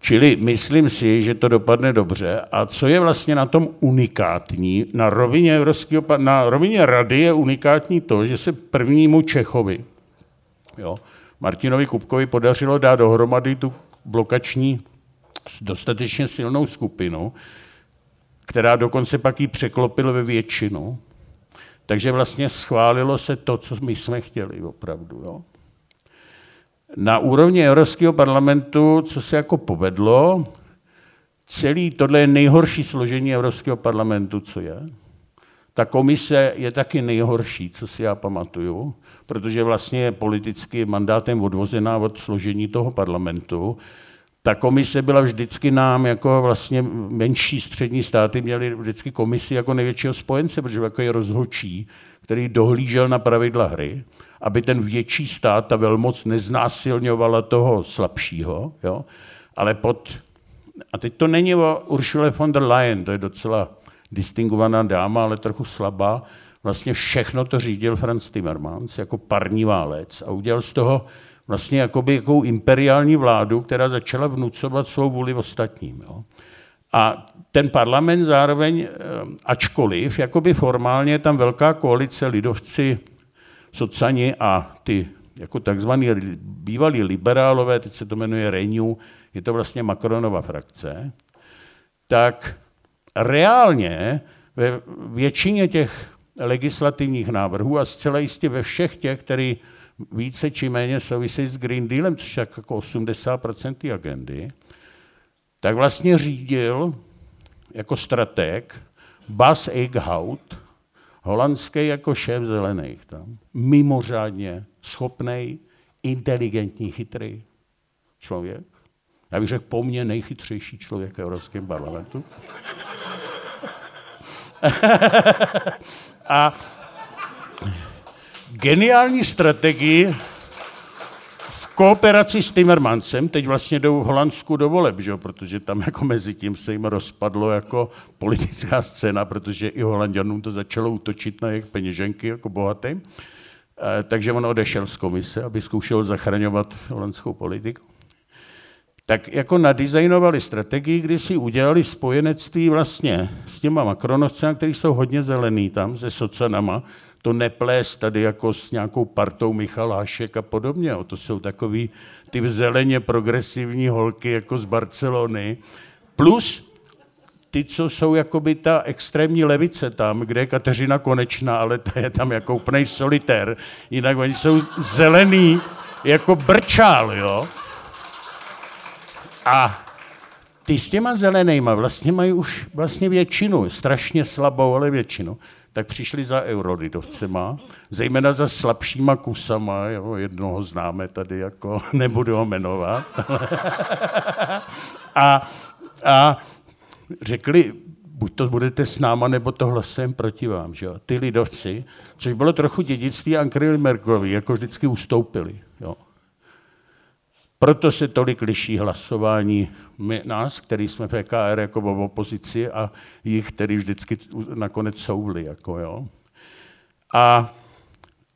Čili myslím si, že to dopadne dobře. A co je vlastně na tom unikátní? Na rovině, Evropského, na rovině rady je unikátní to, že se prvnímu Čechovi, jo, Martinovi Kupkovi podařilo dát dohromady tu blokační dostatečně silnou skupinu, která dokonce pak ji překlopila ve většinu. Takže vlastně schválilo se to, co my jsme chtěli opravdu. Jo. Na úrovni Evropského parlamentu, co se jako povedlo, celý tohle je nejhorší složení Evropského parlamentu, co je. Ta komise je taky nejhorší, co si já pamatuju, protože vlastně je politicky mandátem odvozená od složení toho parlamentu. Ta komise byla vždycky nám, jako vlastně menší střední státy měly vždycky komisi jako největšího spojence, protože jako je rozhočí, který dohlížel na pravidla hry aby ten větší stát, ta velmoc, neznásilňovala toho slabšího, jo? ale pod... A teď to není o Ursule von der Leyen, to je docela distingovaná dáma, ale trochu slabá. Vlastně všechno to řídil Franz Timmermans jako parní válec a udělal z toho vlastně jakoby jakou imperiální vládu, která začala vnucovat svou vůli ostatním. Jo? A ten parlament zároveň, eh, ačkoliv, jakoby formálně tam velká koalice lidovci, socani a ty jako takzvaní bývalí liberálové, teď se to jmenuje Renew, je to vlastně Macronova frakce, tak reálně ve většině těch legislativních návrhů a zcela jistě ve všech těch, který více či méně souvisí s Green Dealem, což je jako 80% agendy, tak vlastně řídil jako strateg Bas Eichhout, holandský jako šéf zelených tam. Mimořádně schopný, inteligentní, chytrý člověk. Já bych řekl po mně nejchytřejší člověk v Evropském parlamentu. a geniální strategii kooperaci s Timmermansem, teď vlastně jdou v Holandsku do voleb, že? protože tam jako mezi tím se jim rozpadlo jako politická scéna, protože i Holandianům to začalo útočit na jejich peněženky jako bohatým. E, takže on odešel z komise, aby zkoušel zachraňovat holandskou politiku. Tak jako nadizajnovali strategii, kdy si udělali spojenectví vlastně s těma makronovcemi, kteří jsou hodně zelený tam, se socanama, to neplést tady jako s nějakou partou Michalášek a podobně. O to jsou takový ty zeleně progresivní holky jako z Barcelony. Plus ty, co jsou jakoby ta extrémní levice tam, kde je Kateřina Konečná, ale ta je tam jako úplný solitér. Jinak oni jsou zelený jako brčál, jo. A ty s těma zelenýma vlastně mají už vlastně většinu, strašně slabou, ale většinu tak přišli za eurolidovcema, zejména za slabšíma kusama, jo, jednoho známe tady, jako nebudu ho jmenovat. a, a řekli, buď to budete s náma, nebo to hlasem proti vám. Že? Ty lidovci, což bylo trochu dědictví Angry Merkelovi, jako vždycky ustoupili. Jo? Proto se tolik liší hlasování my, nás, který jsme PKR jako v opozici a jich, který vždycky nakonec souli. Jako, jo. A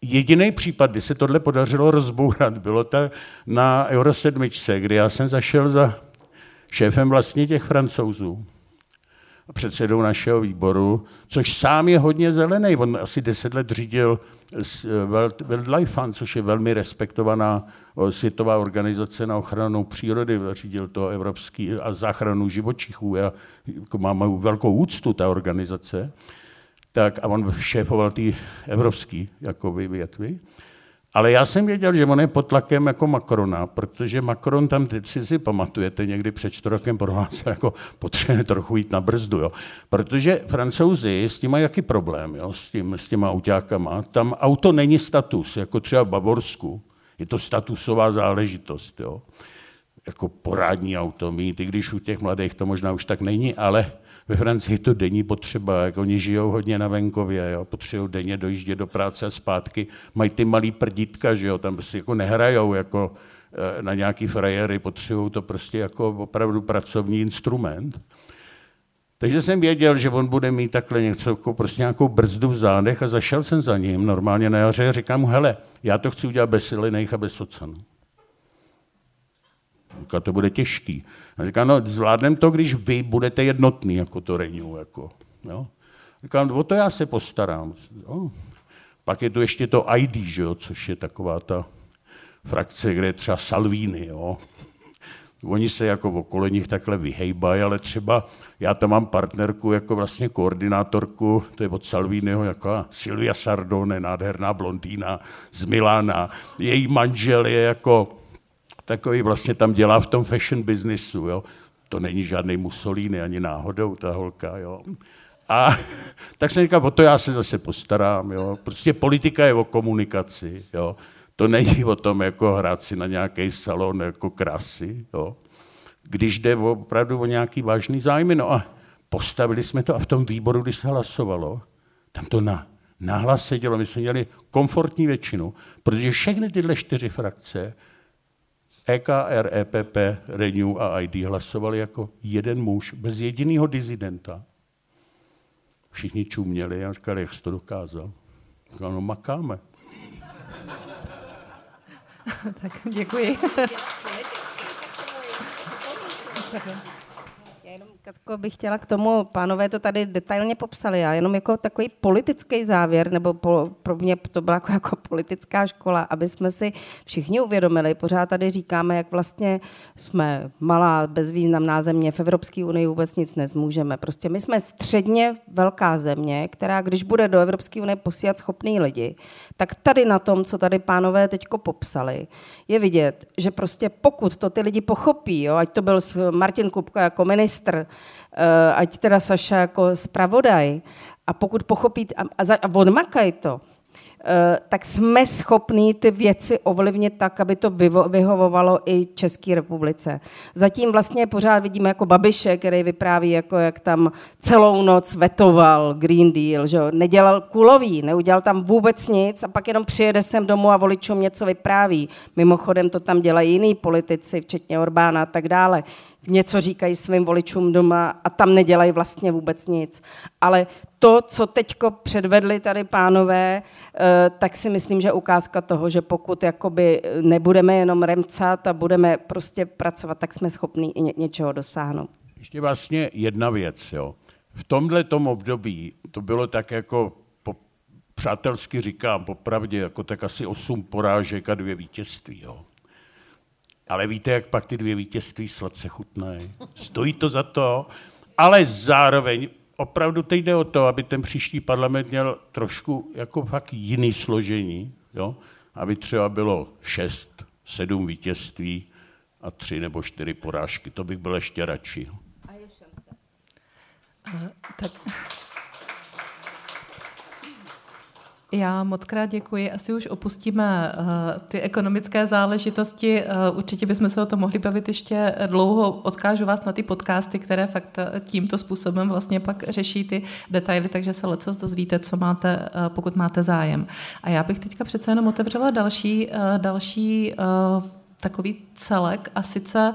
jediný případ, kdy se tohle podařilo rozbourat, bylo ta na Euro 7, kdy já jsem zašel za šéfem vlastně těch francouzů, předsedou našeho výboru, což sám je hodně zelený. On asi deset let řídil Wildlife Fund, což je velmi respektovaná světová organizace na ochranu přírody, řídil to evropský a záchranu živočichů. Já jako mám velkou úctu ta organizace. Tak, a on šéfoval ty evropský jako větvy. Ale já jsem věděl, že on je pod tlakem jako Macrona, protože Macron tam, teď si si pamatujete, někdy před čtvrtem prohlásil, jako potřebuje trochu jít na brzdu, jo. Protože francouzi s tím mají jaký problém, jo, s, tím, s těma autákama. Tam auto není status, jako třeba v Bavorsku. Je to statusová záležitost, jo. Jako porádní auto mít, i když u těch mladých to možná už tak není, ale ve Francii je to denní potřeba, jak oni žijou hodně na venkově, jo, potřebují denně dojíždět do práce a zpátky, mají ty malý prdítka, že jo, tam si jako nehrajou jako eh, na nějaký frajery, potřebují to prostě jako opravdu pracovní instrument. Takže jsem věděl, že on bude mít takhle něco, jako prostě nějakou brzdu v zádech a zašel jsem za ním normálně na jaře a říkám mu, hele, já to chci udělat bez silinejch a bez ocanů. Říká, to bude těžký. A říká, no zvládnem to, když vy budete jednotný, jako to Renew. Jako, jo. Říkám, o to já se postarám. Jo. Pak je tu ještě to ID, že jo, což je taková ta frakce, kde je třeba Salvini. Jo. Oni se jako okolo nich takhle vyhejbají, ale třeba já tam mám partnerku jako vlastně koordinátorku, to je od Salviniho, jako Silvia Sardone, nádherná blondýna z Milána. Její manžel je jako takový vlastně tam dělá v tom fashion businessu, jo. To není žádný Mussolini ani náhodou, ta holka, jo. A tak jsem říkal, o to já se zase postarám, jo. Prostě politika je o komunikaci, jo. To není o tom, jako hrát si na nějaký salon jako krásy, jo. Když jde opravdu o nějaký vážný zájmy, no a postavili jsme to a v tom výboru, když se hlasovalo, tam to na, nahlas sedělo, my jsme měli komfortní většinu, protože všechny tyhle čtyři frakce EKR, EPP, Renew a ID hlasovali jako jeden muž, bez jediného dizidenta. Všichni čuměli a říkali, jak jsi to dokázal. Říkal, no makáme. tak děkuji. Katko, bych chtěla k tomu, pánové to tady detailně popsali, já jenom jako takový politický závěr, nebo po, pro mě to byla jako, jako politická škola, aby jsme si všichni uvědomili, pořád tady říkáme, jak vlastně jsme malá, bezvýznamná země, v Evropské unii vůbec nic nezmůžeme. Prostě my jsme středně velká země, která když bude do Evropské unie posílat schopný lidi, tak tady na tom, co tady pánové teďko popsali, je vidět, že prostě pokud to ty lidi pochopí, jo, ať to byl Martin Kupka jako ministr, ať teda Saša jako zpravodaj, a pokud pochopí a, a, a odmakaj to, eh, tak jsme schopní ty věci ovlivnit tak, aby to vyhovovalo i České republice. Zatím vlastně pořád vidíme jako Babiše, který vypráví, jako jak tam celou noc vetoval Green Deal, že nedělal kulový, neudělal tam vůbec nic a pak jenom přijede sem domů a voličům něco vypráví. Mimochodem to tam dělají jiní politici, včetně Orbána a tak dále něco říkají svým voličům doma a tam nedělají vlastně vůbec nic. Ale to, co teď předvedli tady pánové, eh, tak si myslím, že ukázka toho, že pokud jakoby nebudeme jenom remcat a budeme prostě pracovat, tak jsme schopni i ně, něčeho dosáhnout. Ještě vlastně jedna věc. Jo. V tomhle tom období to bylo tak jako po, přátelsky říkám, popravdě, jako tak asi osm porážek a dvě vítězství. Jo. Ale víte, jak pak ty dvě vítězství sladce chutnají. Stojí to za to, ale zároveň opravdu teď jde o to, aby ten příští parlament měl trošku jako fakt jiný složení, jo? aby třeba bylo šest, sedm vítězství a tři nebo čtyři porážky. To bych byl ještě radši. A je šance? Uh, tak... Já moc krát děkuji. Asi už opustíme uh, ty ekonomické záležitosti. Uh, určitě bychom se o tom mohli bavit ještě dlouho. Odkážu vás na ty podcasty, které fakt eh, tímto způsobem vlastně pak řeší ty detaily, takže se leco dozvíte, co máte, pokud máte zájem. A já bych teďka přece jenom otevřela další, další takový celek a sice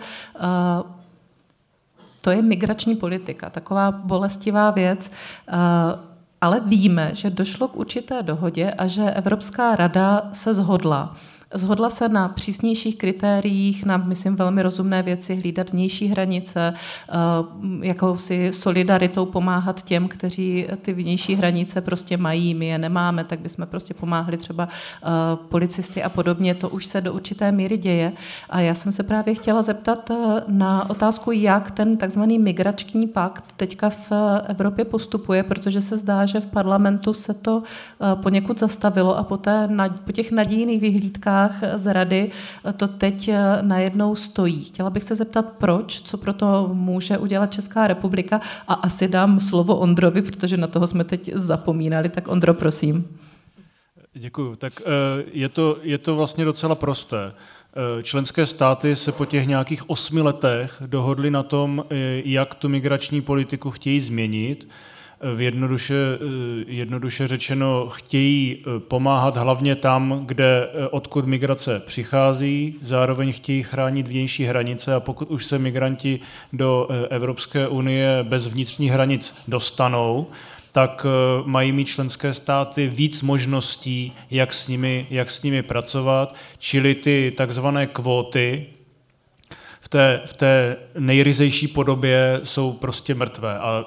to je migrační politika, taková bolestivá věc. Ale víme, že došlo k určité dohodě a že Evropská rada se zhodla Zhodla se na přísnějších kritériích, na, myslím, velmi rozumné věci, hlídat vnější hranice, eh, jako si solidaritou pomáhat těm, kteří ty vnější hranice prostě mají, my je nemáme, tak bychom prostě pomáhali třeba eh, policisty a podobně. To už se do určité míry děje. A já jsem se právě chtěla zeptat eh, na otázku, jak ten takzvaný migrační pakt teďka v Evropě postupuje, protože se zdá, že v parlamentu se to poněkud zastavilo a po, té, po těch nadějných vyhlídkách otázkách z rady to teď eh, najednou stojí. Chtěla bych se zeptat, proč, co pro to může udělat Česká republika a asi dám slovo Ondrovi, protože na toho jsme teď zapomínali. Tak Ondro, prosím. Děkuji. Tak eh, je to, je to vlastně docela prosté. Eh, členské státy se po těch nějakých osmi letech dohodly na tom, jak tu migrační politiku chtějí změnit jednoduše, eh, jednoduše řečeno chtějí eh, pomáhat hlavně tam, kde eh, odkud migrace přichází, zároveň chtějí chránit vnější hranice a pokud už se migranti do Evropské unie bez vnitřních hranic dostanou, tak mají mít členské státy víc možností, jak s nimi, jak s nimi pracovat, čili ty takzvané kvóty, v té, v té nejryzejší podobě jsou prostě mrtvé. A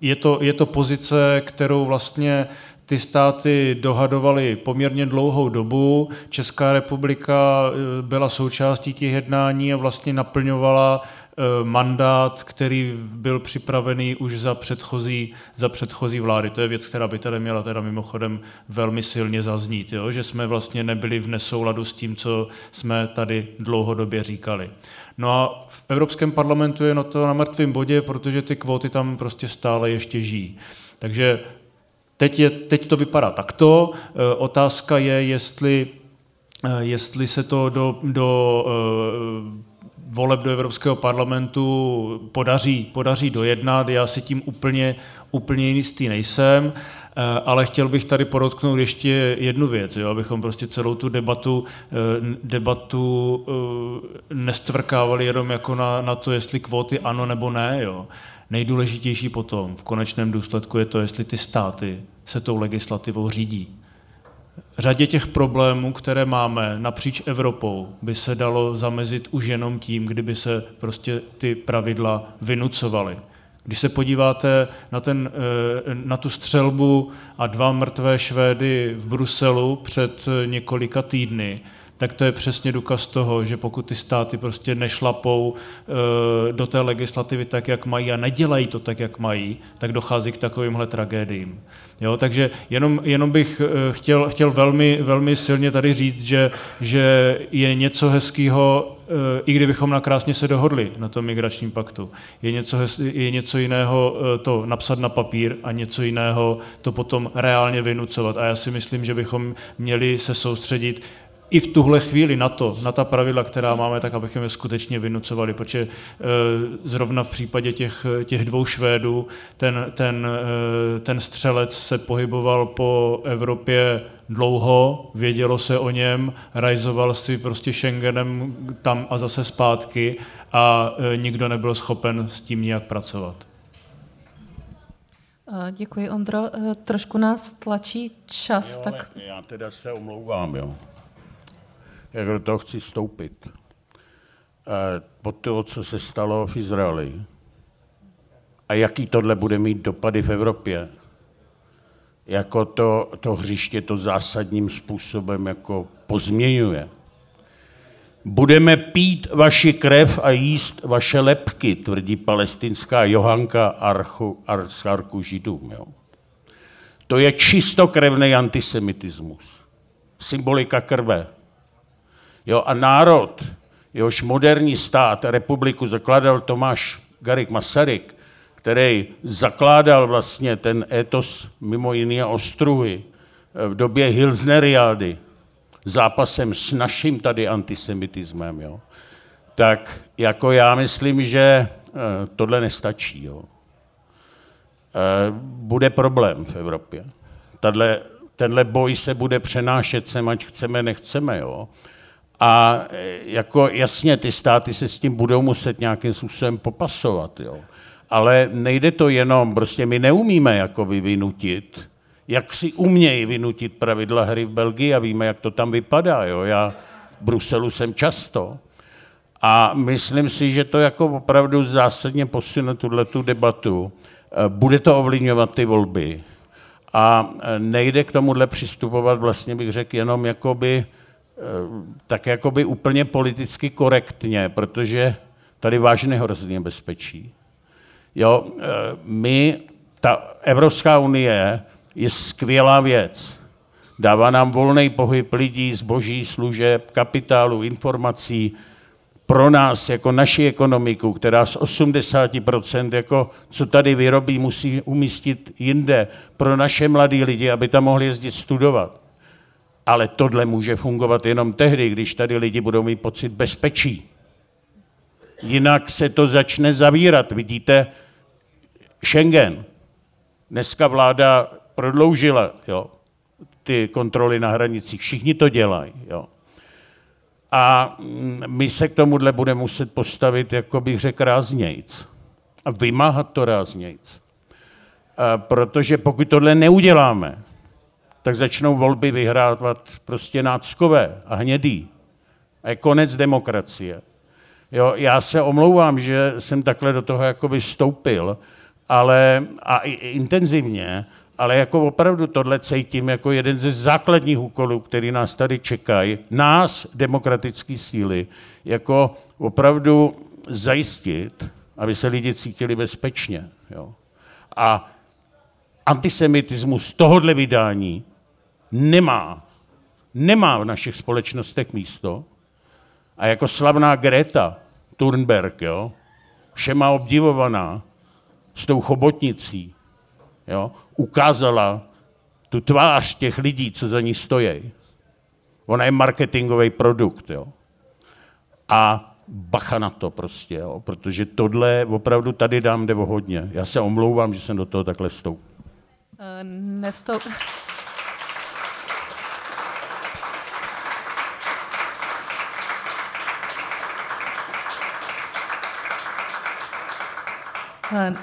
je to, je to pozice, kterou vlastně ty státy dohadovaly poměrně dlouhou dobu. Česká republika eh, byla součástí těch jednání a vlastně naplňovala eh, mandát, který byl připravený už za předchozí, za předchozí vlády. To je věc, která by tady měla teda mimochodem velmi silně zaznít, jo? že jsme vlastně nebyli v nesouladu s tím, co jsme tady dlouhodobě říkali. No a v Evropském parlamentu je na to na mrtvém bodě, protože ty kvóty tam prostě stále ještě žijí. Takže teď, je, teď to vypadá takto. E, otázka je, jestli, e, jestli se to do, do e, voleb do Evropského parlamentu podaří, podaří dojednat. Já si tím úplně, úplně jistý nejsem. Eh, ale chtěl bych tady podotknout ještě jednu věc, jo, abychom prostě celou tu debatu, eh, debatu eh, nestvrkávali jenom jako na, na to, jestli kvóty ano nebo ne. Jo. Nejdůležitější potom v konečném důsledku je to, jestli ty státy se tou legislativou řídí. Řadě těch problémů, které máme napříč Evropou, by se dalo zamezit už jenom tím, kdyby se prostě ty pravidla vynucovaly. Když se podíváte na, ten, eh, na tu střelbu a dva mrtvé Švédy v Bruselu před eh, několika týdny, tak to je přesně důkaz toho, že pokud ty státy prostě nešlapou eh, do té legislativy tak, jak mají a nedělají to tak, jak mají, tak dochází k takovýmhle tragédiím. Jo, takže jenom, jenom bych eh, chtěl, chtěl velmi, velmi silně tady říct, že, že je něco hezkého, eh, i kdybychom nakrásně se dohodli na tom migračním paktu. Je něco, je něco jiného to napsat na papír a něco jiného to potom reálně vynucovat. A já si myslím, že bychom měli se soustředit i v tuhle chvíli na to, na ta pravidla, která máme, tak abychom je skutečně vynucovali, protože e, zrovna v případě těch, těch dvou Švédů ten, ten, e, ten střelec se pohyboval po Evropě dlouho, vědělo se o něm, rajzoval si prostě Schengenem tam a zase zpátky a e, nikdo nebyl schopen s tím nějak pracovat. Děkuji, Ondro. Trošku nás tlačí čas. Jo, tak... Já teda se omlouvám, jo jak do toho chci vstoupit. Po to, co se stalo v Izraeli a jaký tohle bude mít dopady v Evropě, jako to, to hřiště to zásadním způsobem jako pozměňuje. Budeme pít vaši krev a jíst vaše lepky, tvrdí palestinská Johanka Archu, Archu židům. Jo. To je čistokrevný antisemitismus. Symbolika krve. Jo, a národ, jehož moderní stát, republiku zakladal Tomáš Garik Masaryk, který zakládal vlastně ten etos mimo jiné ostruhy, v době Hilsneriády zápasem s naším tady antisemitismem, jo, tak jako já myslím, že eh, tohle nestačí. Jo. Eh, bude problém v Evropě. Tadle, tenhle boj se bude přenášet sem, ať chceme, nechceme. Jo. A eh, jako jasně, ty státy se s tím budou muset nějakým způsobem popasovat. Jo. Ale nejde to jenom, prostě my neumíme jakoby vynutit, jak si umějí vynutit pravidla hry v Belgii a víme, jak to tam vypadá. Jo. Já v Bruselu jsem často a myslím si, že to jako opravdu zásadně posune tuhle tu debatu. Eh, bude to ovlivňovat ty volby. A eh, nejde k tomuhle přistupovat, vlastně bych řekl, jenom jakoby, tak jakoby úplně politicky korektně, protože tady vážně hrozně nebezpečí. Jo, my, ta Evropská unie je skvělá věc. Dává nám volný pohyb lidí, zboží, služeb, kapitálu, informací, pro nás, jako naši ekonomiku, která z 80%, jako co tady vyrobí, musí umístit jinde, pro naše mladé lidi, aby tam mohli jezdit studovat. Ale tohle může fungovat jenom tehdy, když tady lidi budou mít pocit bezpečí. Jinak se to začne zavírat. Vidíte, Schengen. Dneska vláda prodloužila jo, ty kontroly na hranicích. Všichni to dělají. Jo. A my se k tomuhle budeme muset postavit, jako bych řekl, ráznějc. A vymáhat to ráznějc. Protože pokud tohle neuděláme, tak začnou volby vyhrávat prostě náckové a hnědý. A je konec demokracie. Jo, já se omlouvám, že jsem takhle do toho jakoby vstoupil, ale a intenzivně, ale jako opravdu tohle cítím jako jeden ze základních úkolů, který nás tady čekají, nás, demokratické síly, jako opravdu zajistit, aby se lidi cítili bezpečně. Jo. A antisemitismus tohohle vydání nemá, nemá v našich společnostech místo. A jako slavná Greta Thunberg, jo, všema obdivovaná, s tou chobotnicí, jo, ukázala tu tvář těch lidí, co za ní stojí. Ona je marketingový produkt. Jo. A bacha na to prostě, jo, protože tohle opravdu tady dám o hodně. Já se omlouvám, že jsem do toho takhle vstoupil. Uh, nevstoup...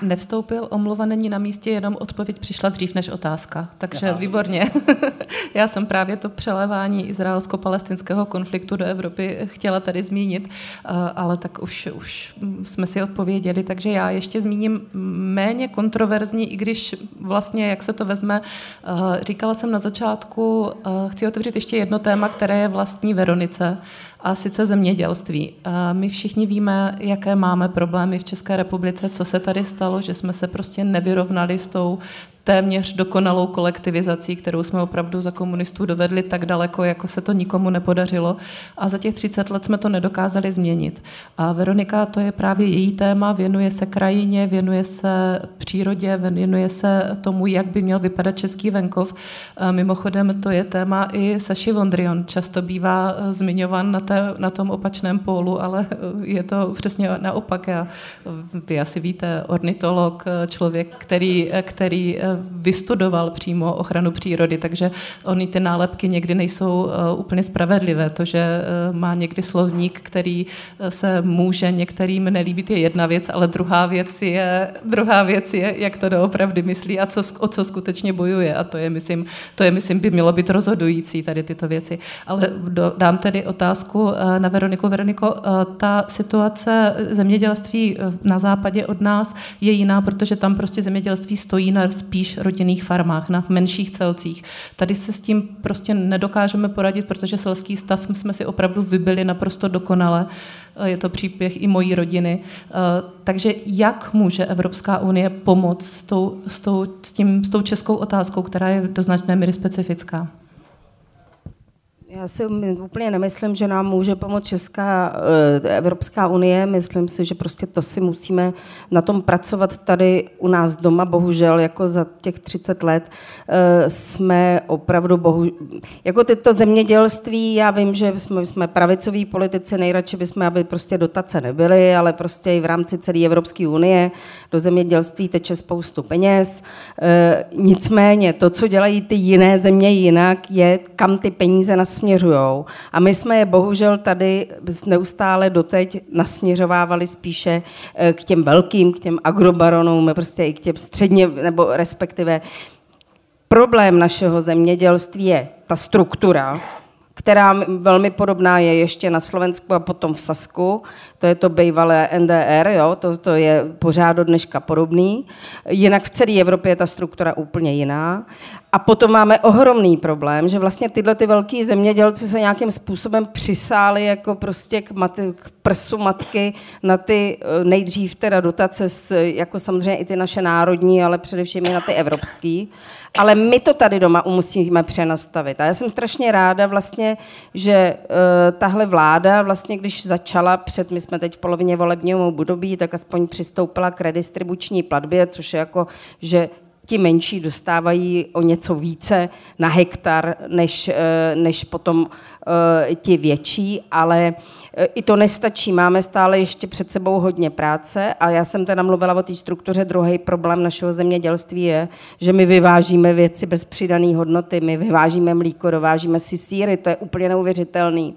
nevstoupil, omluva není na místě, jenom odpověď přišla dřív než otázka. Takže Aha. výborně. Já jsem právě to přelévání izraelsko-palestinského konfliktu do Evropy chtěla tady zmínit, eh, ale tak už, už jsme si odpověděli, takže já ještě zmíním méně kontroverzní, i když vlastně, jak se to vezme, eh, říkala jsem na začátku, chci otevřít ještě jedno téma, které je vlastní Veronice, a sice zemědělství. My všichni víme, jaké máme problémy v České republice, co se tady stalo, že jsme se prostě nevyrovnali s tou téměř dokonalou kolektivizací, kterou jsme opravdu za komunistů dovedli tak daleko, jako se to nikomu nepodařilo. A za těch 30 let jsme to nedokázali změnit. A Veronika, to je právě její téma, věnuje se krajině, věnuje se přírodě, věnuje se tomu, jak by měl vypadat český venkov. A mimochodem, to je téma i Saši Vondrion. Často bývá eh, zmiňovan na, té, na tom opačném pólu, ale eh, je to přesně naopak. Já, vy asi víte, ornitolog, eh, člověk, který, který vystudoval přímo ochranu přírody, takže oni ty nálepky někdy nejsou eh, úplně spravedlivé. To, že eh, má někdy slovník, který eh, se může některým nelíbit, je jedna věc, ale druhá věc je, druhá věc je jak to doopravdy myslí a co, o co skutečně bojuje. A to je, myslím, to je, myslím, by mělo být rozhodující tady tyto věci. Ale do, dám tedy otázku na Veroniku. Veroniko, ta situace zemědělství na západě od nás je jiná, protože tam prostě zemědělství stojí na spíš spíš rodinných farmách, na menších celcích. Tady se s tím prostě nedokážeme poradit, protože selský stav jsme si opravdu vybili naprosto dokonale. Je to příběh i mojí rodiny. Takže jak může Evropská unie pomoct s tou, s tou, s tím, s tou českou otázkou, která je do značné míry specifická? Já si úplně nemyslím, že nám může pomoct Česká eh, Evropská unie. Myslím si, že prostě to si musíme na tom pracovat tady u nás doma. Bohužel, jako za těch 30 let eh, jsme opravdu, bohu, jako tyto zemědělství, já vím, že jsme, jsme pravicoví politici, nejradši bychom, aby prostě dotace nebyly, ale prostě i v rámci celé Evropské unie do zemědělství teče spoustu peněz. Eh, nicméně to, co dělají ty jiné země jinak, je, kam ty peníze nasměřují. A my jsme je bohužel tady neustále doteď nasměřovávali spíše eh, k těm velkým, k těm agrobaronům, prostě i k těm středně, nebo respektive problém našeho zemědělství je ta struktura, která velmi podobná je ještě na Slovensku a potom v Sasku. To je to bývalé NDR, jo? To, to je pořád do dneška podobný. Jinak v celé Evropě je ta struktura úplně jiná. A potom máme ohromný problém, že vlastně tyhle ty velký zemědělci se nějakým způsobem přisáli jako prostě k, mat, k prsu matky na ty eh, nejdřív teda dotace, s, jako samozřejmě i ty naše národní, ale především i na ty evropský. Ale my to tady doma musíme přenastavit. A já jsem strašně ráda vlastně, že uh, tahle vláda vlastně, když začala před, my jsme teď v polovině volebního období, tak aspoň přistoupila k redistribuční platbě, což je jako, že ti menší dostávají o něco více na hektar, než, eh, než potom eh, ti větší, ale E, I to nestačí, máme stále ještě před sebou hodně práce a já jsem teda mluvila o té struktuře. Druhý problém našeho zemědělství je, že my vyvážíme věci bez přidané hodnoty, my vyvážíme mlíko, dovážíme si síry, to je úplně neuvěřitelný.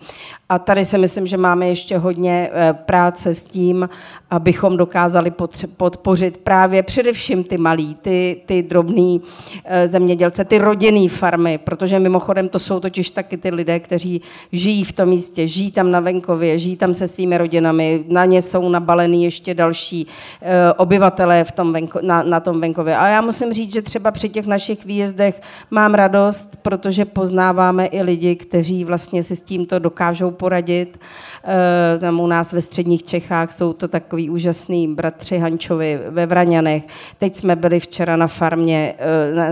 A tady si myslím, že máme ještě hodně práce s tím, abychom dokázali podpořit právě především ty malí, ty, ty drobný e, zemědělce, ty rodinné farmy, protože mimochodem to jsou totiž taky ty lidé, kteří žijí v tom místě, žijí tam na venkově, žijí tam se svými rodinami, na ně jsou nabalený ještě další uh, obyvatelé v tom venko, na, na tom venkově. A já musím říct, že třeba při těch našich výjezdech mám radost, protože poznáváme i lidi, kteří vlastně si s tímto dokážou poradit. Uh, tam u nás ve středních Čechách jsou to takový úžasný bratři Hančovi ve Vraňanech. Teď jsme byli včera na farmě, ne,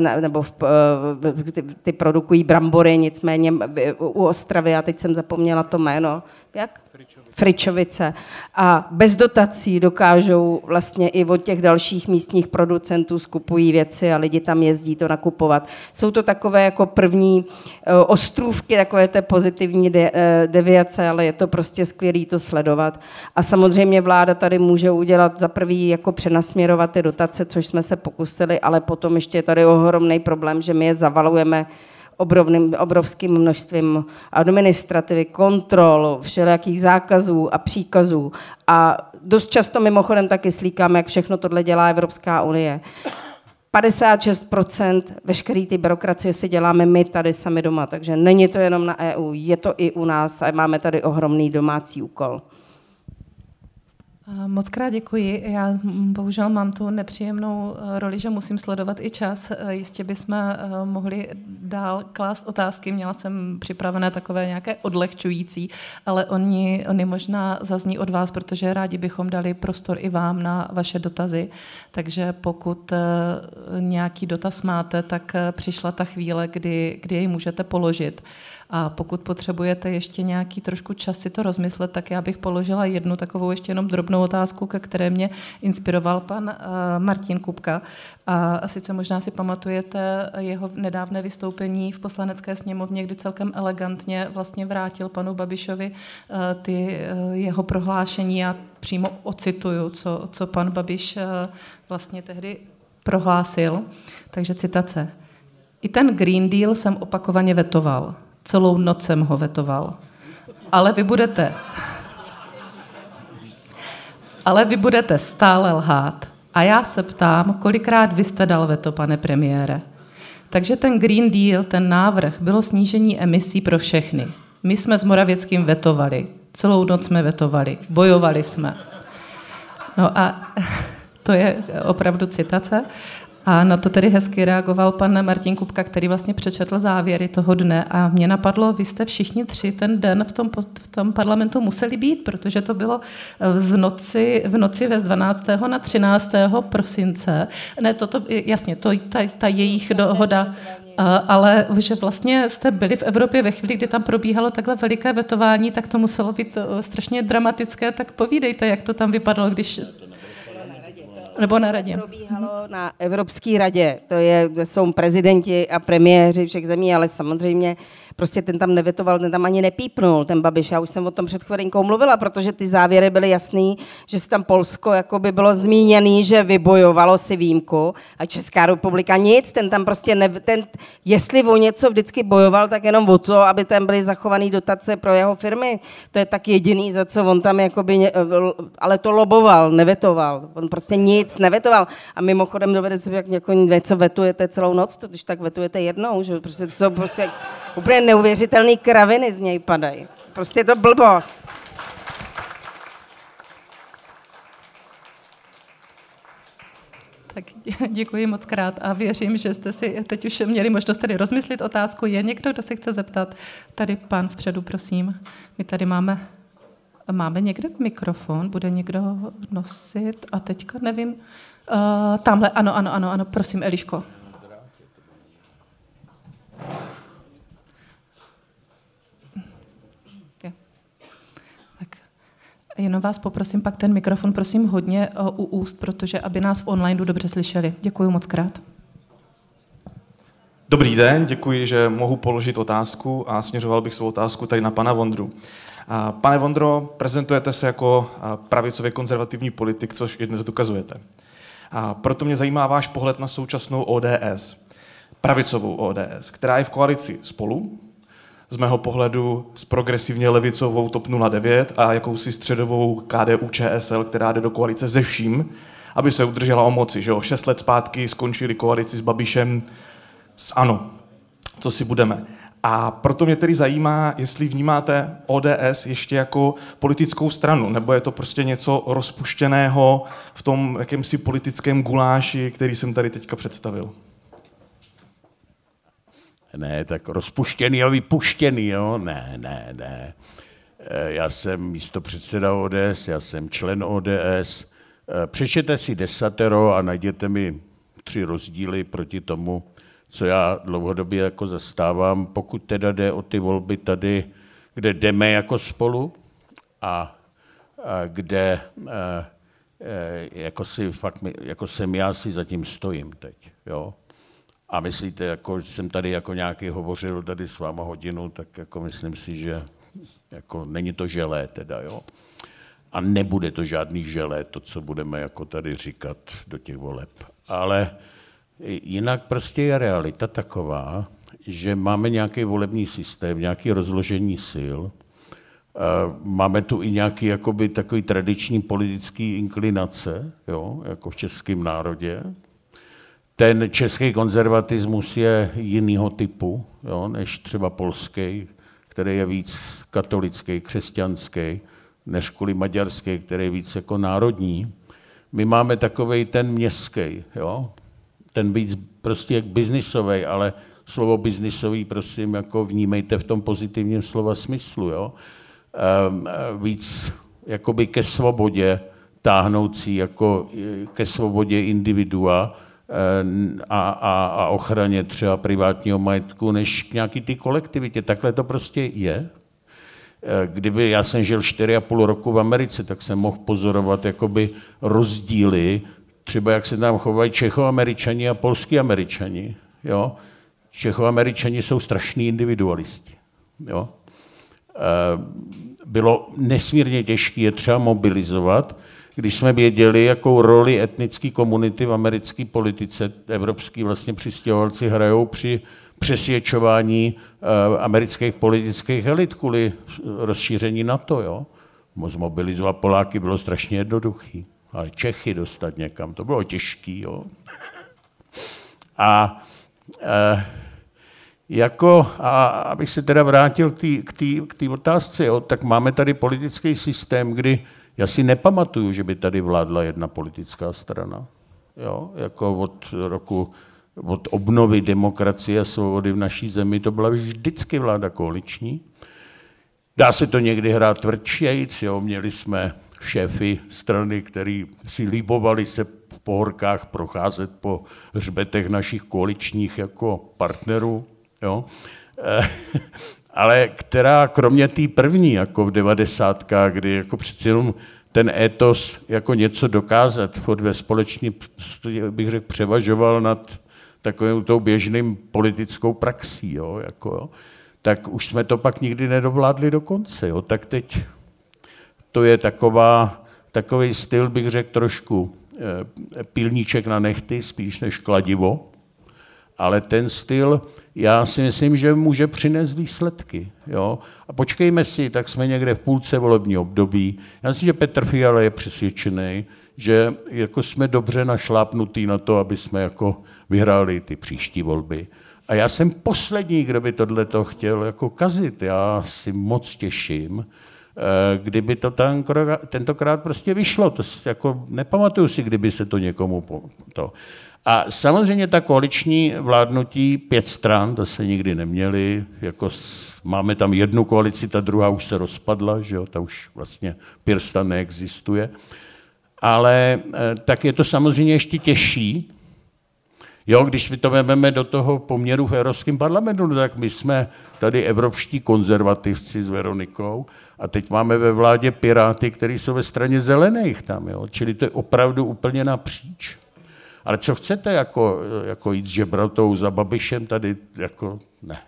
ne, nebo v, uh, ty, ty produkují brambory, nicméně u Ostravy, a teď jsem zapomněla to jméno. Jak? Fričovice. A bez dotací dokážou vlastně i od těch dalších místních producentů skupují věci a lidi tam jezdí to nakupovat. Jsou to takové jako první eh, ostrůvky, takové té pozitivní eh, deviace, ale je to prostě skvělé to sledovat. A samozřejmě vláda tady může udělat za prvý jako přenasměrovat ty dotace, což jsme se pokusili, ale potom ještě je tady ohromný problém, že my je zavalujeme obrovným, obrovským množstvím administrativy, kontrol, všelijakých zákazů a příkazů. A dost často mimochodem taky slíkáme, jak všechno tohle dělá Evropská unie. 56% veškeré ty byrokracie si děláme my tady sami doma, takže není to jenom na EU, je to i u nás a máme tady ohromný domácí úkol. Moc krát děkuji. Já bohužel mám tu nepříjemnou eh, roli, že musím sledovat i čas. Eh, jistě bychom eh, mohli dál klást otázky. Měla jsem připravené takové nějaké odlehčující, ale oni, oni možná zazní od vás, protože rádi bychom dali prostor i vám na vaše dotazy. Takže pokud nějaký dotaz máte, tak přišla ta chvíle, kdy, kdy jej můžete položit. A pokud potřebujete ještě nějaký trošku čas si to rozmyslet, tak já bych položila jednu takovou ještě jenom drobnou otázku, ke které mě inspiroval pan uh, Martin Kupka. A sice možná si pamatujete jeho nedávné vystoupení v poslanecké sněmovně, kdy celkem elegantně vlastně vrátil panu Babišovi uh, ty uh, jeho prohlášení. Já přímo ocituju, co, co pan Babiš vlastně tehdy prohlásil. Takže citace. I ten Green Deal jsem opakovaně vetoval. Celou noc jsem ho vetoval. Ale vy budete... Ale vy budete stále lhát. A já se ptám, kolikrát vy jste dal veto, pane premiére? Takže ten Green Deal, ten návrh, bylo snížení emisí pro všechny. My jsme s Moravěckým vetovali. Celou noc jsme vetovali. Bojovali jsme. No a to je opravdu citace. A na to tedy hezky reagoval pan Martin Kupka, který vlastně přečetl závěry toho dne a mě napadlo, vy jste všichni tři ten den v tom, v tom parlamentu museli být, protože to bylo v noci, v noci ve 12. na 13. prosince. Ne, toto, jasně, to, ta, ta jejich dohoda, ale že vlastně jste byli v Evropě ve chvíli, kdy tam probíhalo takhle veliké vetování, tak to muselo být eh, strašně dramatické, tak povídejte, jak to tam vypadalo, když nebo na radě? Probíhalo na Evropské radě. To je, jsou prezidenti a premiéři všech zemí, ale samozřejmě prostě ten tam nevetoval, ten tam ani nepípnul, ten Babiš. Já už jsem o tom před chvilinkou mluvila, protože ty závěry byly jasný, že si tam Polsko jako by bylo zmíněný, že vybojovalo si výjimku a Česká republika nic, ten tam prostě, ne, ten, jestli o něco vždycky bojoval, tak jenom o to, aby tam byly zachované dotace pro jeho firmy. To je tak jediný, za co on tam jakoby, ale to loboval, nevetoval. On prostě nic nevetoval. A mimochodem dovede si, jak jako něco vetujete celou noc, to když tak vetujete jednou, že prostě to prostě úplně neuvěřitelný kraviny z něj padají. Prostě je to blbost. Tak děkuji moc krát a věřím, že jste si teď už měli možnost tady rozmyslit otázku. Je někdo, kdo se chce zeptat? Tady pan vpředu, prosím. My tady máme, máme někde mikrofon, bude někdo nosit a teďka nevím. Uh, tamhle, ano, ano, ano, ano, prosím, Eliško. Jenom vás poprosím pak ten mikrofon, prosím, hodně eh, u úst, protože aby nás v onlineu dobře slyšeli. Děkuji moc krát. Dobrý den, děkuji, že mohu položit otázku a směřoval bych svou otázku tady na pana Vondru. Pane Vondro, prezentujete se jako pravicově konzervativní politik, což i dnes dokazujete. A proto mě zajímá váš pohled na současnou ODS, pravicovou ODS, která je v koalici spolu, z mého pohledu s progresivně levicovou TOP 09 a jakousi středovou KDU ČSL, která jde do koalice ze vším, aby se udržela o moci. Že jo? Šest let zpátky skončili koalici s Babišem s ANO. Co si budeme. A proto mě tedy zajímá, jestli vnímáte ODS ještě jako politickou stranu, nebo je to prostě něco rozpuštěného v tom jakémsi politickém guláši, který jsem tady teďka představil. Ne, tak rozpuštěný a vypuštěný, jo? Ne, ne, ne. Eh, já jsem místo předseda ODS, já jsem člen ODS. Eh, přečtěte si desatero a najděte mi tři rozdíly proti tomu, co já dlouhodobě jako zastávám, pokud teda jde o ty volby tady, kde jdeme jako spolu a, a kde a, eh, jako, si fakt, jako jsem já si zatím stojím teď. Jo? A myslíte, jako jsem tady jako nějaký hovořil tady s váma hodinu, tak jako myslím si, že jako není to želé teda, jo. A nebude to žádný želé, to, co budeme jako tady říkat do těch voleb. Ale jinak prostě je realita taková, že máme nějaký volební systém, nějaký rozložení sil, Máme tu i nějaký jakoby, takový tradiční politický inklinace, jo, jako v českém národě, ten český konzervatismus je jiného typu, jo, než třeba polský, který je víc katolický, křesťanský, než kvůli maďarský, který je víc jako národní. My máme takový ten městský, jo, ten víc prostě jak biznisový, ale slovo biznisový, prosím, jako vnímejte v tom pozitivním slova smyslu, jo. Um, víc jakoby ke svobodě táhnoucí, jako ke svobodě individua, a, a, a ochraně třeba privátního majetku, než k nějaký ty kolektivitě. Takhle to prostě je. Kdyby já jsem žil 4,5 roku v Americe, tak jsem mohl pozorovat jakoby rozdíly, třeba jak se tam chovají Čechoameričani a polský Američani. Jo? Čechoameričani jsou strašní individualisti. Jo? Bylo nesmírně těžké je třeba mobilizovat, když jsme věděli, jakou roli etnické komunity v americké politice, evropský vlastně přistěhovalci hrajou při přesvědčování uh, amerických politických elit kvůli rozšíření NATO. Jo? Zmobilizovat Poláky bylo strašně jednoduchý, ale Čechy dostat někam, to bylo těžký. Jo? A uh, jako, a abych se teda vrátil k té otázce, jo, tak máme tady politický systém, kdy já si nepamatuju, že by tady vládla jedna politická strana. Jo? Jako od roku od obnovy demokracie a svobody v naší zemi, to byla vždycky vláda koaliční. Dá se to někdy hrát tvrdšejc, jo? měli jsme šéfy strany, který si líbovali se v pohorkách procházet po hřbetech našich koaličních jako partnerů, jo? ale která kromě té první, jako v devadesátkách, kdy jako přeci jenom ten étos jako něco dokázat ve společný, bych řekl, převažoval nad takovým tou běžným politickou praxí, jo, jako, jo, tak už jsme to pak nikdy nedovládli do konce. Jo. Tak teď to je taková, takový styl, bych řekl, trošku e, pilníček na nechty, spíš než kladivo, ale ten styl, já si myslím, že může přinést výsledky. Jo? A počkejme si, tak jsme někde v půlce volební období. Já myslím, že Petr Fiala je přesvědčený, že jako jsme dobře našlápnutí na to, aby jsme jako vyhráli ty příští volby. A já jsem poslední, kdo by tohle chtěl jako kazit. Já si moc těším, eh, kdyby to tentokrát prostě vyšlo. To jako, nepamatuju si, kdyby se to někomu... To. A samozřejmě ta koaliční vládnutí pět stran, to se nikdy neměli, jako máme tam jednu koalici, ta druhá už se rozpadla, že jo, ta už vlastně Pirsta neexistuje. Ale eh, tak je to samozřejmě ještě těžší, Jo, když my to vezmeme do toho poměru v Evropském parlamentu, no tak my jsme tady evropští konzervativci s Veronikou a teď máme ve vládě Piráty, kteří jsou ve straně zelených tam, jo? čili to je opravdu úplně napříč. Ale co chcete, jako, jako jít s žebratou za Babišem tady, jako ne.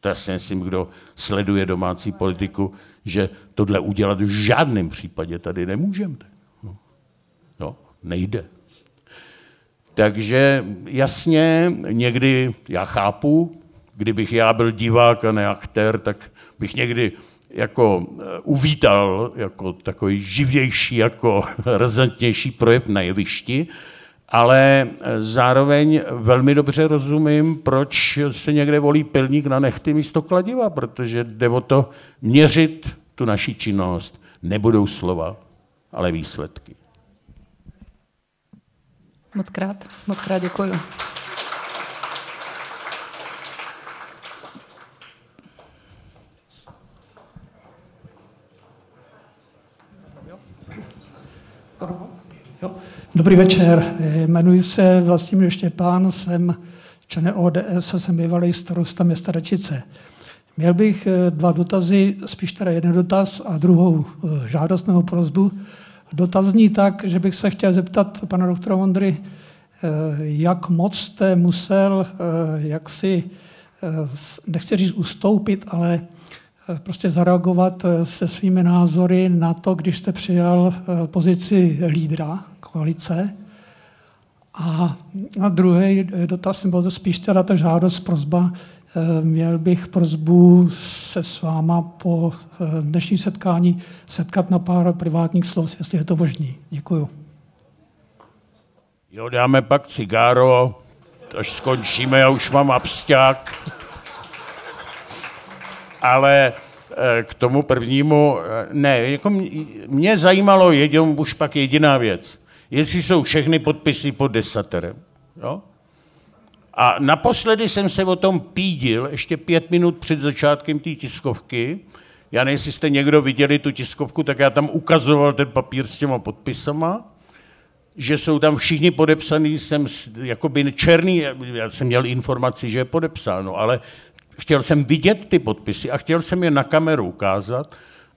To já si myslím, kdo sleduje domácí politiku, že tohle udělat v žádném případě tady nemůžeme. No, no nejde. Takže jasně, někdy já chápu, kdybych já byl divák a ne aktér, tak bych někdy jako eh, uvítal jako takový živější, jako razantnější projev na jevišti, ale eh, zároveň velmi dobře rozumím, proč se někde volí pilník na nechty místo kladiva, protože jde o to měřit tu naši činnost. Nebudou slova, ale výsledky. Moc krát, moc krát děkuji. Dobrý večer, jmenuji se Vlastimil Štěpán, jsem člen ODS a jsem bývalý starosta města Račice. Měl bych eh, dva dotazy, spíš teda jeden dotaz a druhou eh, žádost nebo prozbu. Dotazní tak, že bych se chtěl zeptat pana doktora Vondry, eh, jak moc jste musel, jak si, nechci říct ustoupit, ale prostě zareagovat se svými názory na to, když jste přijal pozici lídra koalice. A na druhý dotaz, nebo to spíš teda ta žádost, prozba, eh, měl bych prozbu se s váma po eh, dnešní setkání setkat na pár privátních slov, jestli je to možný. Děkuju. Jo, dáme pak cigáro, až skončíme, já už mám absťák. Ale eh, k tomu prvnímu, ne, jako mě zajímalo jedin, už pak jediná věc jestli jsou všechny podpisy pod desaterem. Jo? A naposledy jsem se o tom pídil ještě pět minut před začátkem té tiskovky. Já nevím, jestli jste někdo viděli tu tiskovku, tak já tam ukazoval ten papír s těma podpisama, že jsou tam všichni podepsaný, jsem jakoby černý, já jsem měl informaci, že je podepsáno, ale chtěl jsem vidět ty podpisy a chtěl jsem je na kameru ukázat,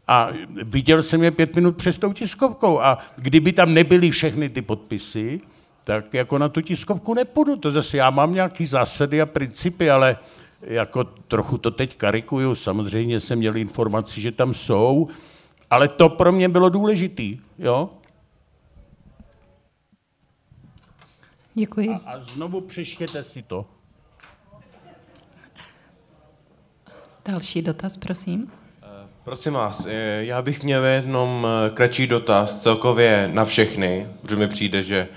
a viděl jsem je pět minut přes tou tiskovkou a kdyby tam nebyly všechny ty podpisy, tak jako na tu tiskovku nepůjdu. To zase já mám nějaký zásady a principy, ale jako trochu to teď karikuju. Samozřejmě jsem měl informaci, že tam jsou, ale to pro mě bylo důležitý, jo? Děkuji. A, a znovu přeštěte si to. Další dotaz, prosím. Prosím vás, eh, já bych měl jenom eh, kratší dotaz celkově na všechny, protože mi přijde, že eh,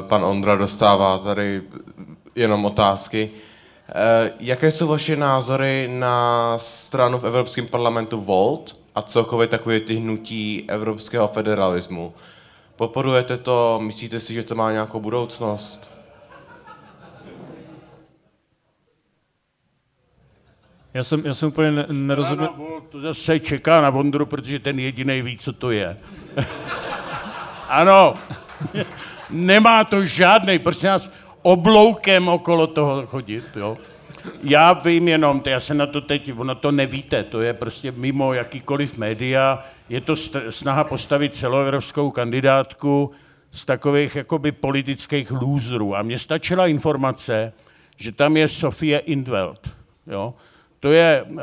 pan Ondra dostává tady jenom otázky. Jaké jsou vaše názory na stranu v Evropském parlamentu Volt a celkově takové ty hnutí evropského federalismu? Podporujete to? Myslíte si, že to má nějakou budoucnost? Já jsem, já jsem úplně ne, nerozuměl. To zase čeká na Vondru, protože ten jediný ví, co to je. ano, nemá to žádný, prostě nás obloukem okolo toho chodit, jo. Já vím jenom, já se na to teď, na to nevíte, to je prostě mimo jakýkoliv média, je to snaha postavit celoevropskou kandidátku z takových jakoby politických lůzrů. A mně stačila informace, že tam je Sofie Indveld, jo. To je uh,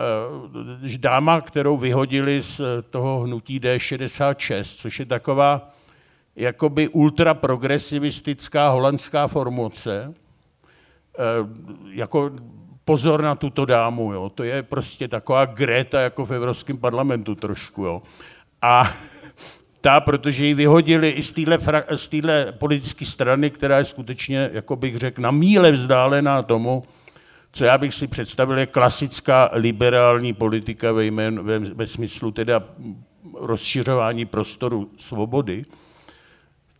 dáma, kterou vyhodili z toho hnutí D66, což je taková jakoby ultraprogresivistická holandská formace, uh, jako pozor na tuto dámu, jo. to je prostě taková Greta jako v Evropském parlamentu trošku. Jo. A ta, protože ji vyhodili i z téhle politické strany, která je skutečně, jako bych řekl, na míle vzdálená tomu, co já bych si představil, je klasická liberální politika ve, jmén, ve, ve smyslu teda rozšiřování prostoru svobody,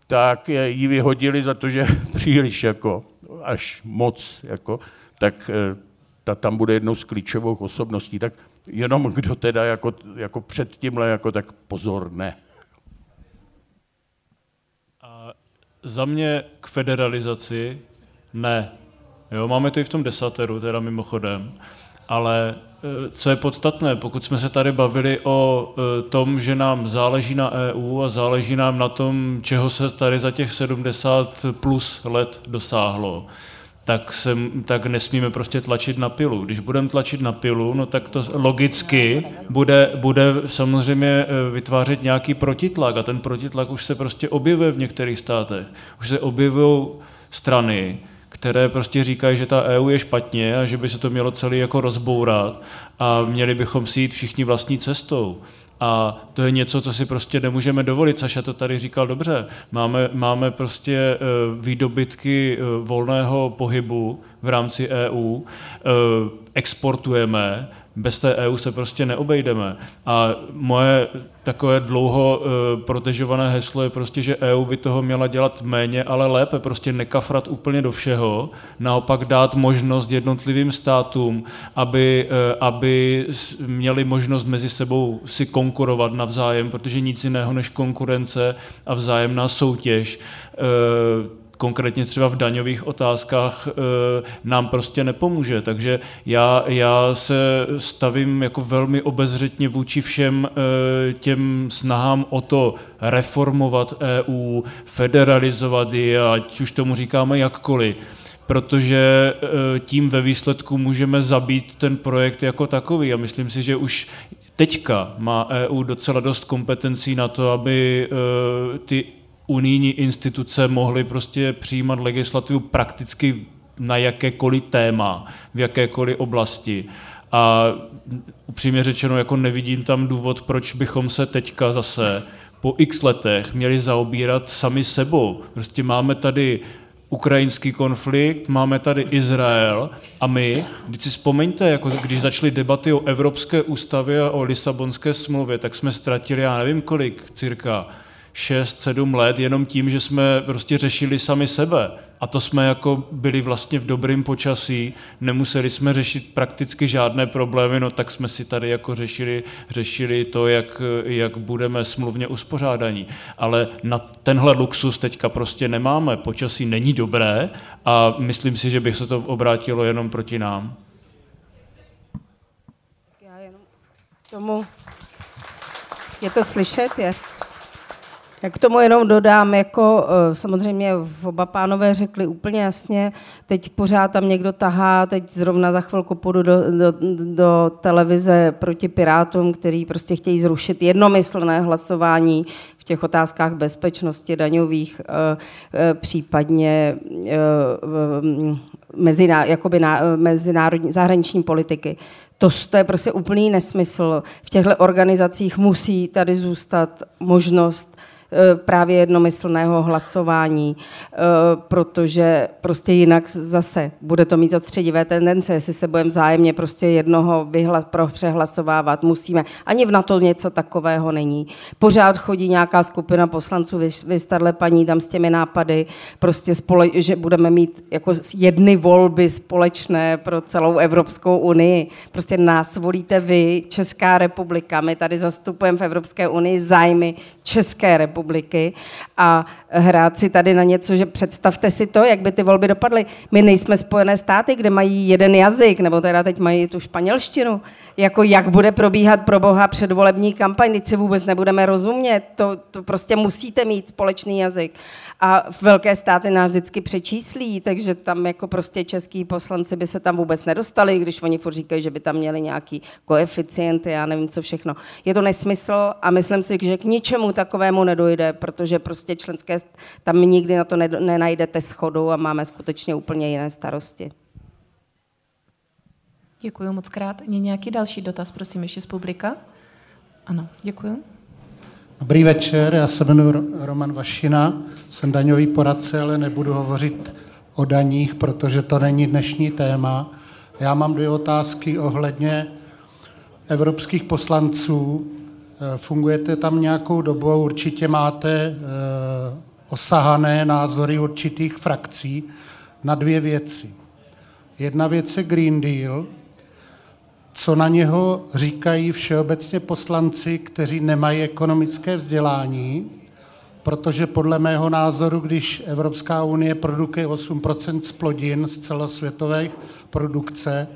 tak ji vyhodili za to, že příliš jako, až moc, jako, tak eh, ta tam bude jednou z klíčových osobností. Tak jenom kdo teda jako, jako před tímhle, jako tak pozor, ne. A za mě k federalizaci ne. Jo, máme to i v tom desateru, teda mimochodem. Ale e, co je podstatné, pokud jsme se tady bavili o e, tom, že nám záleží na EU a záleží nám na tom, čeho se tady za těch 70 plus let dosáhlo, tak, se, tak nesmíme prostě tlačit na pilu. Když budeme tlačit na pilu, no tak to logicky bude, bude samozřejmě e, vytvářet nějaký protitlak a ten protitlak už se prostě objevuje v některých státech. Už se objevují strany, které prostě říkají, že ta EU je špatně a že by se to mělo celý jako rozbourat a měli bychom si jít všichni vlastní cestou. A to je něco, co si prostě nemůžeme dovolit. Saša to tady říkal dobře. Máme, máme prostě eh, výdobytky eh, volného pohybu v rámci EU, eh, exportujeme, bez té EU se prostě neobejdeme. A moje takové dlouho uh, protežované heslo je prostě, že EU by toho měla dělat méně, ale lépe, prostě nekafrat úplně do všeho, naopak dát možnost jednotlivým státům, aby, uh, aby měli možnost mezi sebou si konkurovat navzájem, protože nic jiného než konkurence a vzájemná soutěž uh, konkrétně třeba v daňových otázkách eh, nám prostě nepomůže. Takže já, já se stavím jako velmi obezřetně vůči všem eh, těm snahám o to reformovat EU, federalizovat ji, ať už tomu říkáme jakkoliv protože eh, tím ve výsledku můžeme zabít ten projekt jako takový. A myslím si, že už teďka má EU docela dost kompetencí na to, aby ty unijní instituce mohly prostě přijímat legislativu prakticky na jakékoliv téma, v jakékoliv oblasti. A upřímně řečeno, jako nevidím tam důvod, proč bychom se teďka zase po x letech měli zaobírat sami sebou. Prostě máme tady ukrajinský konflikt, máme tady Izrael a my, když si vzpomeňte, jako když začaly debaty o Evropské ústavě a o Lisabonské smlouvě, tak jsme ztratili, já nevím kolik, cirka 6-7 let jenom tím, že jsme prostě řešili sami sebe. A to jsme jako byli vlastně v dobrém počasí, nemuseli jsme řešit prakticky žádné problémy, no tak jsme si tady jako řešili, řešili to, jak, jak budeme smluvně uspořádaní. Ale na tenhle luxus teďka prostě nemáme, počasí není dobré a myslím si, že bych se to obrátilo jenom proti nám. Já jenom tomu... Je to slyšet? Je. Jak k tomu jenom dodám, jako eh, samozřejmě oba pánové řekli úplně jasně, teď pořád tam někdo tahá, teď zrovna za chvilku půjdu do, do, do televize proti Pirátům, který prostě chtějí zrušit jednomyslné hlasování v těch otázkách bezpečnosti daňových, eh, eh, případně meziná, jakoby na, mezinárodní zahraniční politiky. To, to je prostě úplný nesmysl. V těchto organizacích musí tady zůstat možnost právě jednomyslného hlasování, eh, protože prostě jinak zase bude to mít odstředivé tendence, jestli se budeme vzájemně prostě jednoho vyhla, pro přehlasovávat, musíme. Ani v NATO něco takového není. Pořád chodí nějaká skupina poslanců, vy, vy paní tam s těmi nápady, prostě spole, že budeme mít jako jedny volby společné pro celou Evropskou unii. Prostě nás volíte vy, Česká republika, my tady zastupujeme v Evropské unii zájmy České republiky a hrát si tady na něco, že představte si to, jak by ty volby dopadly. My nejsme Spojené státy, kde mají jeden jazyk, nebo teda teď mají tu španělštinu. Jako jak bude probíhat pro boha předvolební kampaň, teď si vůbec nebudeme rozumět. To, to prostě musíte mít společný jazyk a velké státy nás vždycky přečíslí, takže tam jako prostě český poslanci by se tam vůbec nedostali, když oni furt říkají, že by tam měli nějaký koeficienty, já nevím co všechno. Je to nesmysl a myslím si, že k ničemu takovému nedojde, protože prostě členské, tam nikdy na to nenajdete schodu a máme skutečně úplně jiné starosti. Děkuji moc krát. Je nějaký další dotaz, prosím, ještě z publika? Ano, děkuji. Dobrý večer, já se jmenuji Roman Vašina, jsem daňový poradce, ale nebudu hovořit o daních, protože to není dnešní téma. Já mám dvě otázky ohledně evropských poslanců. Eh, fungujete tam nějakou dobu určitě máte eh, osahané názory určitých frakcí na dvě věci. Jedna věc je Green Deal, co na něho říkají všeobecně poslanci, kteří nemají ekonomické vzdělání, protože podle mého názoru, když Evropská unie produkuje 8% z plodin z celosvětové produkce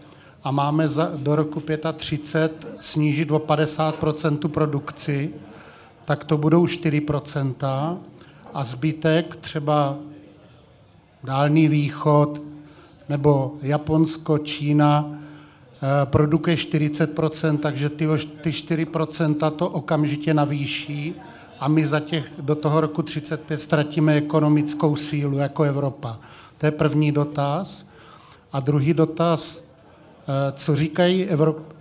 a máme za, do roku 35 snížit o 50 tu produkci, tak to budou 4% a zbytek třeba Dálný východ nebo Japonsko, Čína, produkuje 40%, takže ty, ty 4% to okamžitě navýší a my za těch do toho roku 35 ztratíme ekonomickou sílu jako Evropa. To je první dotaz. A druhý dotaz, eh, co říkají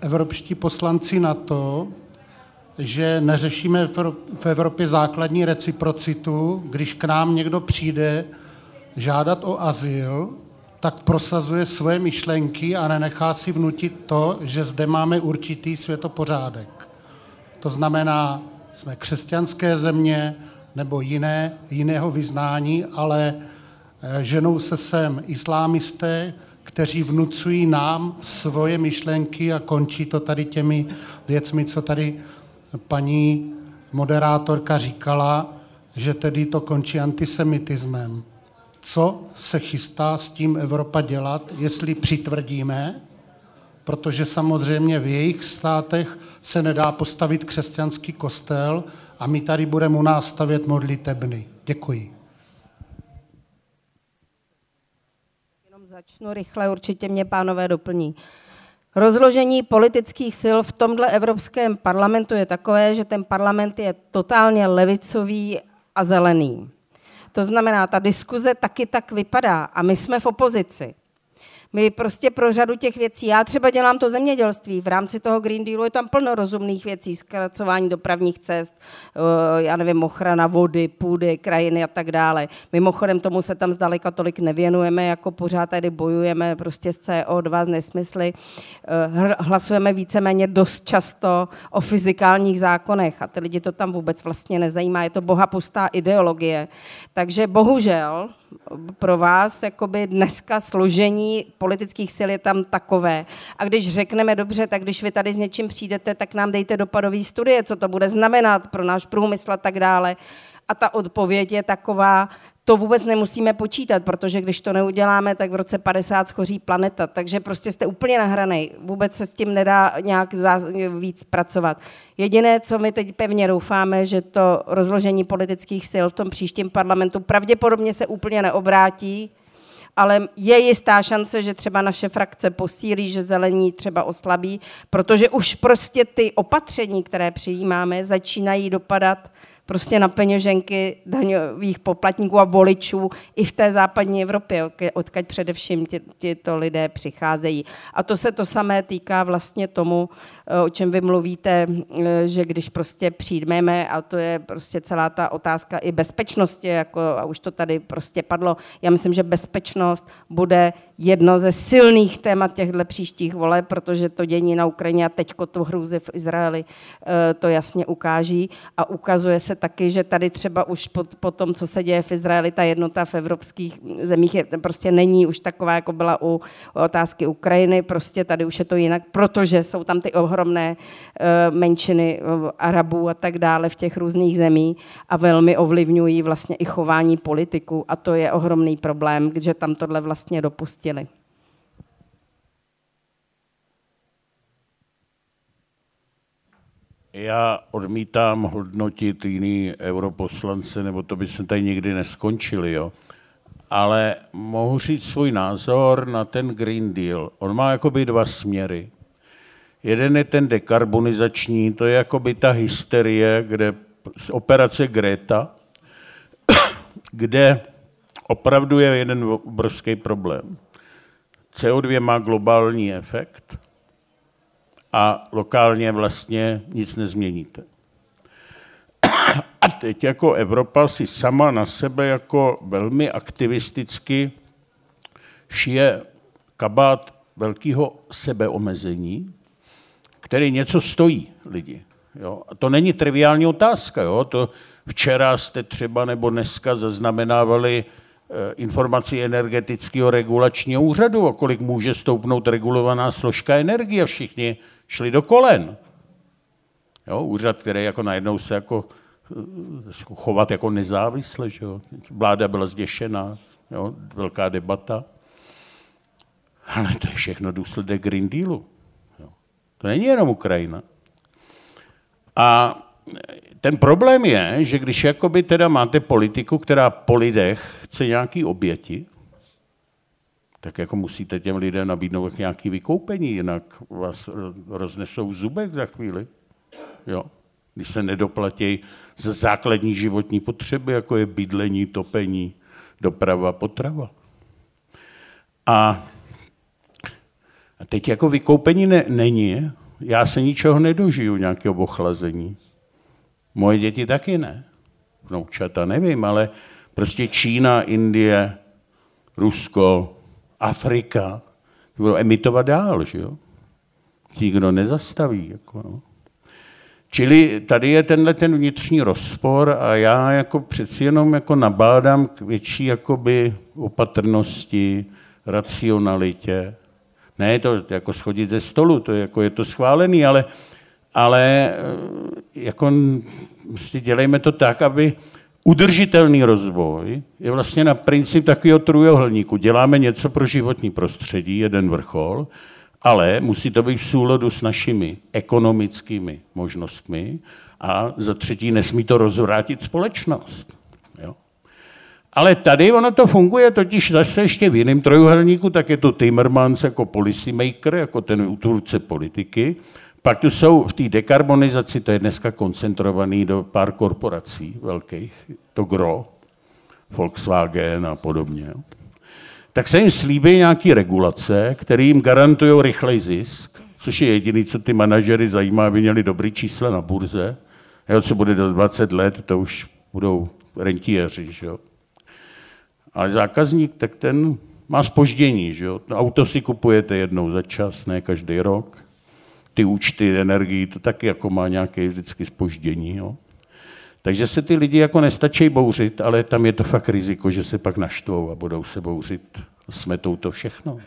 evropští poslanci na to, že neřešíme v Evropě základní reciprocitu, když k nám někdo přijde žádat o azyl, tak prosazuje svoje myšlenky a nenechá si vnutit to, že zde máme určitý světopořádek. To znamená, jsme křesťanské země nebo jiné, jiného vyznání, ale eh, ženou se sem islámisté, kteří vnucují nám svoje myšlenky a končí to tady těmi věcmi, co tady paní moderátorka říkala, že tedy to končí antisemitismem co se chystá s tím Evropa dělat, jestli přitvrdíme, protože samozřejmě v jejich státech se nedá postavit křesťanský kostel a my tady budeme u nás stavět modlitebny. Děkuji. Jenom začnu rychle, určitě mě pánové doplní. Rozložení politických sil v tomhle Evropském parlamentu je takové, že ten parlament je totálně levicový a zelený. To znamená, ta diskuze taky tak vypadá a my jsme v opozici. My prostě pro řadu těch věcí, já třeba dělám to zemědělství, v rámci toho Green Dealu je tam plno rozumných věcí, zkracování dopravních cest, eh, já nevím, ochrana vody, půdy, krajiny a tak dále. Mimochodem tomu se tam zdaleka tolik nevěnujeme, jako pořád tady bojujeme prostě s CO2, z nesmysly. Eh, hlasujeme víceméně dost často o fyzikálních zákonech a ty lidi to tam vůbec vlastně nezajímá, je to bohapustá ideologie. Takže bohužel, pro vás jakoby dneska složení politických sil je tam takové. A když řekneme dobře, tak když vy tady s něčím přijdete, tak nám dejte dopadové studie, co to bude znamenat pro náš průmysl a tak dále. A ta odpověď je taková, to vůbec nemusíme počítat, protože když to neuděláme, tak v roce 50 schoří planeta. Takže prostě jste úplně nahranej. Vůbec se s tím nedá nějak víc pracovat. Jediné, co my teď pevně doufáme, že to rozložení politických sil v tom příštím parlamentu pravděpodobně se úplně neobrátí, ale je jistá šance, že třeba naše frakce posílí, že zelení třeba oslabí, protože už prostě ty opatření, které přijímáme, začínají dopadat prostě na peněženky daňových poplatníků a voličů i v té západní Evropě, odkaď především tito lidé přicházejí. A to se to samé týká vlastně tomu, o čem vy mluvíte, že když prostě přijdeme, a to je prostě celá ta otázka i bezpečnosti, jako, a už to tady prostě padlo, já myslím, že bezpečnost bude jedno ze silných témat těchto příštích voleb, protože to dění na Ukrajině a teďko to hrůzy v Izraeli eh, to jasně ukáží. A ukazuje se taky, že tady třeba už po, po tom, co se děje v Izraeli, ta jednota v evropských zemích je, prostě není už taková, jako byla u otázky Ukrajiny, prostě tady už je to jinak, protože jsou tam ty ohromné eh, menšiny eh, Arabů a tak dále v těch různých zemí a velmi ovlivňují vlastně i chování politiků. A to je ohromný problém, že tam tohle vlastně dopustili. Já odmítám hodnotit jiný europoslance, nebo to by jsme tady nikdy neskončili, jo. Ale mohu říct svůj názor na ten Green Deal. On má jakoby dva směry. Jeden je ten dekarbonizační, to je jakoby ta hysterie, kde z operace Greta, kde opravdu je jeden obrovský problém. CO2 má globální efekt, a lokálně vlastně nic nezměníte. A teď jako Evropa si sama na sebe jako velmi aktivisticky šije kabát velkého sebeomezení, který něco stojí lidi. Jo? A to není triviální otázka. Jo? To včera jste třeba nebo dneska zaznamenávali eh, informaci energetického regulačního úřadu, o kolik může stoupnout regulovaná složka energie. Všichni šli do kolen. Jo, úřad, který jako najednou se jako eh, chovat jako nezávisle. Že jo. Vláda byla zděšená, jo, velká debata. Ale to je všechno důsledek Green Dealu. Jo. To není jenom Ukrajina. A ten problém je, že když jakoby teda máte politiku, která po lidech chce nějaký oběti, tak jako musíte těm lidem nabídnout nějaké vykoupení, jinak vás roznesou v zubech za chvíli. Jo? Když se nedoplatí za základní životní potřeby, jako je bydlení, topení, doprava, potrava. A teď jako vykoupení ne, není, já se ničeho nedožiju, nějakého ochlazení. Moje děti taky ne. Vnoučata nevím, ale prostě Čína, Indie, Rusko, Afrika, budou emitovat dál, že jo? Nikdo nezastaví. Jako, no. Čili tady je tenhle ten vnitřní rozpor a já jako přeci jenom jako nabádám k větší jakoby opatrnosti, racionalitě. Ne je to jako schodit ze stolu, to je, jako je to schválený, ale, ale eh, jako, prostě dělejme to tak, aby Udržitelný rozvoj je vlastně na princip takového trojuhelníku. Děláme něco pro životní prostředí, jeden vrchol, ale musí to být v souladu s našimi ekonomickými možnostmi a za třetí nesmí to rozvrátit společnost. Jo? Ale tady ono to funguje totiž zase ještě v jiném trojuhelníku, tak je to Timmermans jako policymaker, jako ten útvůrce politiky, pak tu jsou v té dekarbonizaci, to je dneska koncentrovaný do pár korporací velkých, to gro, Volkswagen a podobně. Tak se jim slíbí nějaké regulace, které jim garantují rychlej zisk, což je jediný, co ty manažery zajímá, aby měli dobrý čísla na burze. Jo, co bude do 20 let, to už budou rentiéři. Že jo? Ale zákazník, tak ten má spoždění. Že jo? Auto si kupujete jednou za čas, ne každý rok ty účty energii, to taky jako má nějaké vždycky spoždění. Jo. Takže se ty lidi jako nestačí bouřit, ale tam je to fakt riziko, že se pak naštvou a budou se bouřit, smetou to všechno.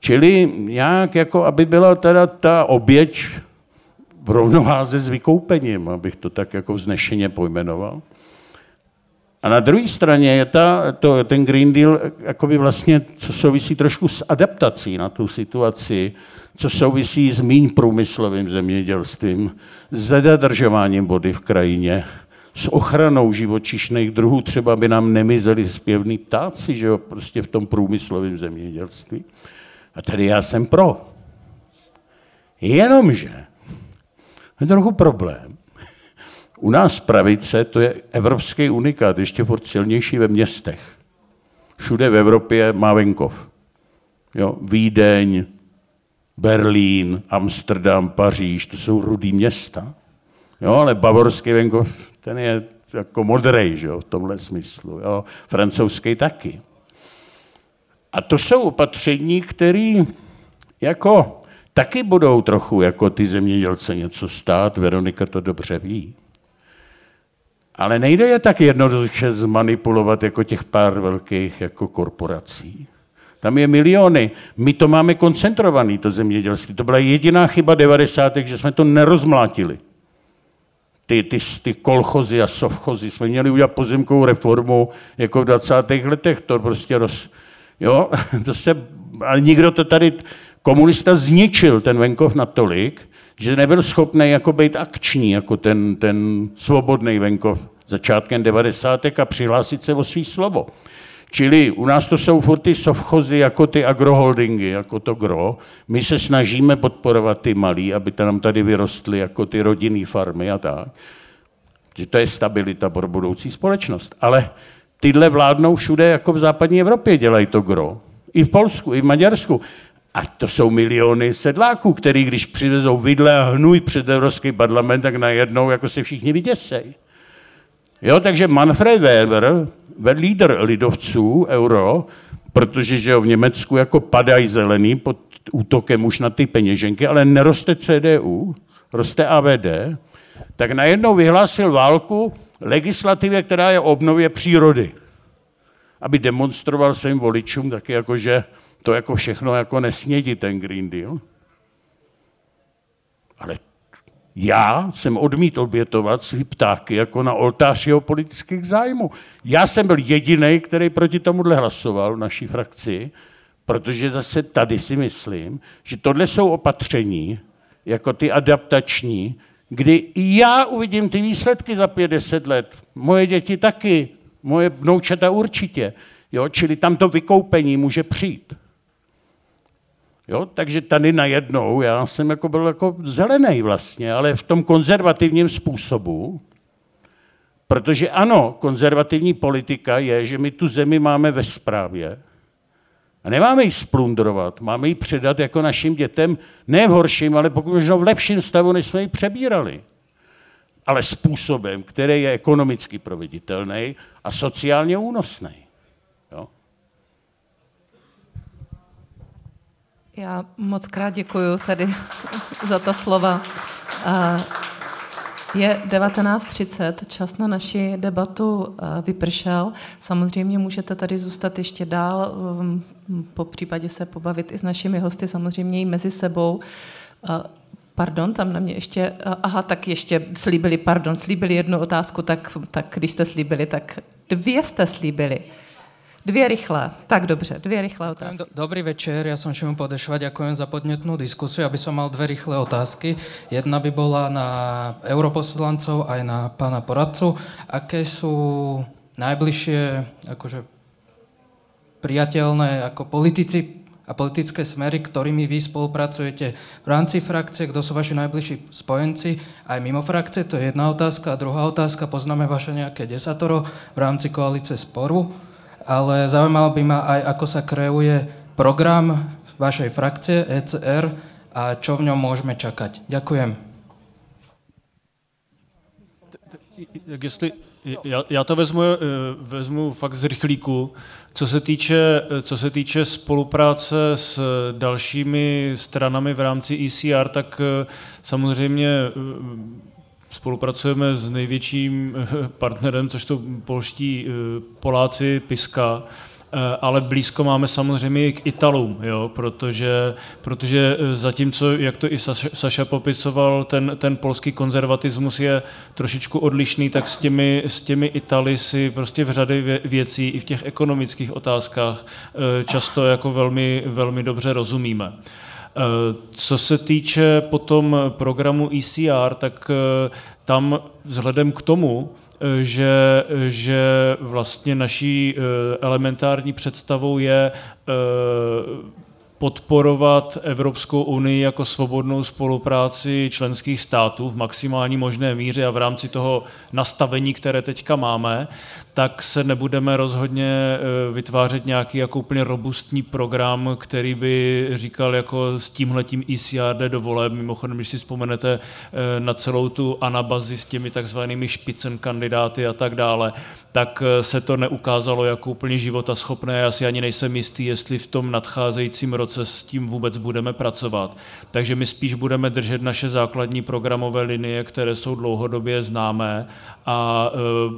Čili nějak jako, aby byla teda ta oběť v rovnováze s vykoupením, abych to tak jako vznešeně pojmenoval. A na druhé straně je ta, to, ten Green Deal, jakoby vlastně, co souvisí trošku s adaptací na tu situaci, co souvisí s míň průmyslovým zemědělstvím, s zadržováním vody v krajině, s ochranou živočišných druhů, třeba by nám nemizeli zpěvní ptáci, že jo, prostě v tom průmyslovém zemědělství. A tady já jsem pro. Jenomže je trochu problém. U nás pravice, to je evropský unikát, ještě furt silnější ve městech. Všude v Evropě má venkov. Jo, Vídeň, Berlín, Amsterdam, Paříž, to jsou rudý města. Jo, ale bavorský venkov, ten je jako modrej, že jo, v tomhle smyslu. Jo. Francouzský taky. A to jsou opatření, které jako taky budou trochu jako ty zemědělce něco stát, Veronika to dobře ví. Ale nejde je tak jednoduše zmanipulovat jako těch pár velkých jako korporací. Tam je miliony. My to máme koncentrovaný, to zemědělství. To byla jediná chyba 90. že jsme to nerozmlátili. Ty, ty, ty kolchozy a sovchozy. Jsme měli udělat pozemkovou reformu jako v 20. letech. To prostě roz... Jo, to se... Ale nikdo to tady... Komunista zničil ten venkov natolik, že nebyl schopný jako být akční, jako ten, ten svobodný venkov začátkem 90. a přihlásit se o svý slovo. Čili u nás to jsou furt ty sovchozy, jako ty agroholdingy, jako to gro. My se snažíme podporovat ty malí, aby nám tady vyrostly jako ty rodinné farmy a tak. Že to je stabilita pro budoucí společnost. Ale tyhle vládnou všude, jako v západní Evropě dělají to gro. I v Polsku, i v Maďarsku. A to jsou miliony sedláků, který když přivezou vidle a hnůj před Evropský parlament, tak najednou jako se všichni vyděsejí. Jo, takže Manfred Weber, lídr lidovců, euro, protože že jo, v Německu jako padají zelený pod útokem už na ty peněženky, ale neroste CDU, roste AVD, tak najednou vyhlásil válku legislativě, která je obnově přírody. Aby demonstroval svým voličům taky jako, že to jako všechno jako nesnědí ten Green Deal. Ale já jsem odmítl obětovat svý ptáky jako na oltář jeho politických zájmů. Já jsem byl jediný, který proti tomuhle hlasoval v naší frakci, protože zase tady si myslím, že tohle jsou opatření, jako ty adaptační, kdy já uvidím ty výsledky za 50 let. Moje děti taky, moje vnoučata určitě. Jo? Čili tam to vykoupení může přijít. Jo, takže tady najednou já jsem jako byl jako zelený vlastně, ale v tom konzervativním způsobu, protože ano, konzervativní politika je, že my tu zemi máme ve správě a nemáme ji splundrovat, máme ji předat jako našim dětem, ne v horším, ale pokud možno v lepším stavu, než jsme ji přebírali. Ale způsobem, který je ekonomicky proveditelný a sociálně únosný. Já moc krát děkuji tady za ta slova. Je 19.30, čas na naši debatu vypršel. Samozřejmě můžete tady zůstat ještě dál, po případě se pobavit i s našimi hosty, samozřejmě i mezi sebou. Pardon, tam na mě ještě, aha, tak ještě slíbili, pardon, slíbili jednu otázku, tak, tak když jste slíbili, tak dvě jste slíbili. Dvě rychlé. Tak dobře, dvě rychlé otázky. Dobrý večer, ja som Šimon Podešva, ďakujem za podnetnú diskusiu, aby som mal dve rýchle otázky. Jedna by bola na europoslancov aj na pána poradcu. Aké sú najbližšie akože, priateľné ako politici a politické smery, ktorými vy spolupracujete v rámci frakcie, kto sú vaši najbližší spojenci, aj mimo frakcie, to je jedna otázka. A druhá otázka, poznáme vaše nejaké desatoro v rámci koalice sporu ale zaujímalo by ma aj, ako sa kreuje program vašej frakcie ECR a čo v ňom môžeme čakať. Ďakujem. Tak jestli, já, já to vezmu, eh, vezmu fakt z rychlíku. Co se, týče, co se týče spolupráce s dalšími stranami v rámci ECR, tak eh, samozřejmě eh, spolupracujeme s největším eh, partnerem, což jsou polští eh, Poláci, Piska, eh, ale blízko máme samozřejmě i k Italům, jo, protože, protože zatímco, jak to i Saša popisoval, ten, ten polský konzervatismus je trošičku odlišný, tak s těmi, s těmi Italy si prostě v řady věcí i v těch ekonomických otázkách často jako velmi, velmi dobře rozumíme. Eh, co se týče potom programu ECR, tak eh, tam vzhledem k tomu, eh, že, že vlastně naší elementární představou je podporovat Evropskou unii jako svobodnou spolupráci členských států v maximální možné míře a v rámci toho nastavení, které teďka máme, tak se nebudeme rozhodně eh, vytvářet nějaký jako úplně robustní program, který by říkal jako s tímhletím ECR jde do voleb. Mimochodem, když si vzpomenete eh, na celou tu anabazi s těmi takzvanými špicen kandidáty a tak dále, tak eh, se to neukázalo jako úplně života schopné. Já si ani nejsem jistý, jestli v tom nadcházejícím roce s tím vůbec budeme pracovat. Takže my spíš budeme držet naše základní programové linie, které jsou dlouhodobě známé a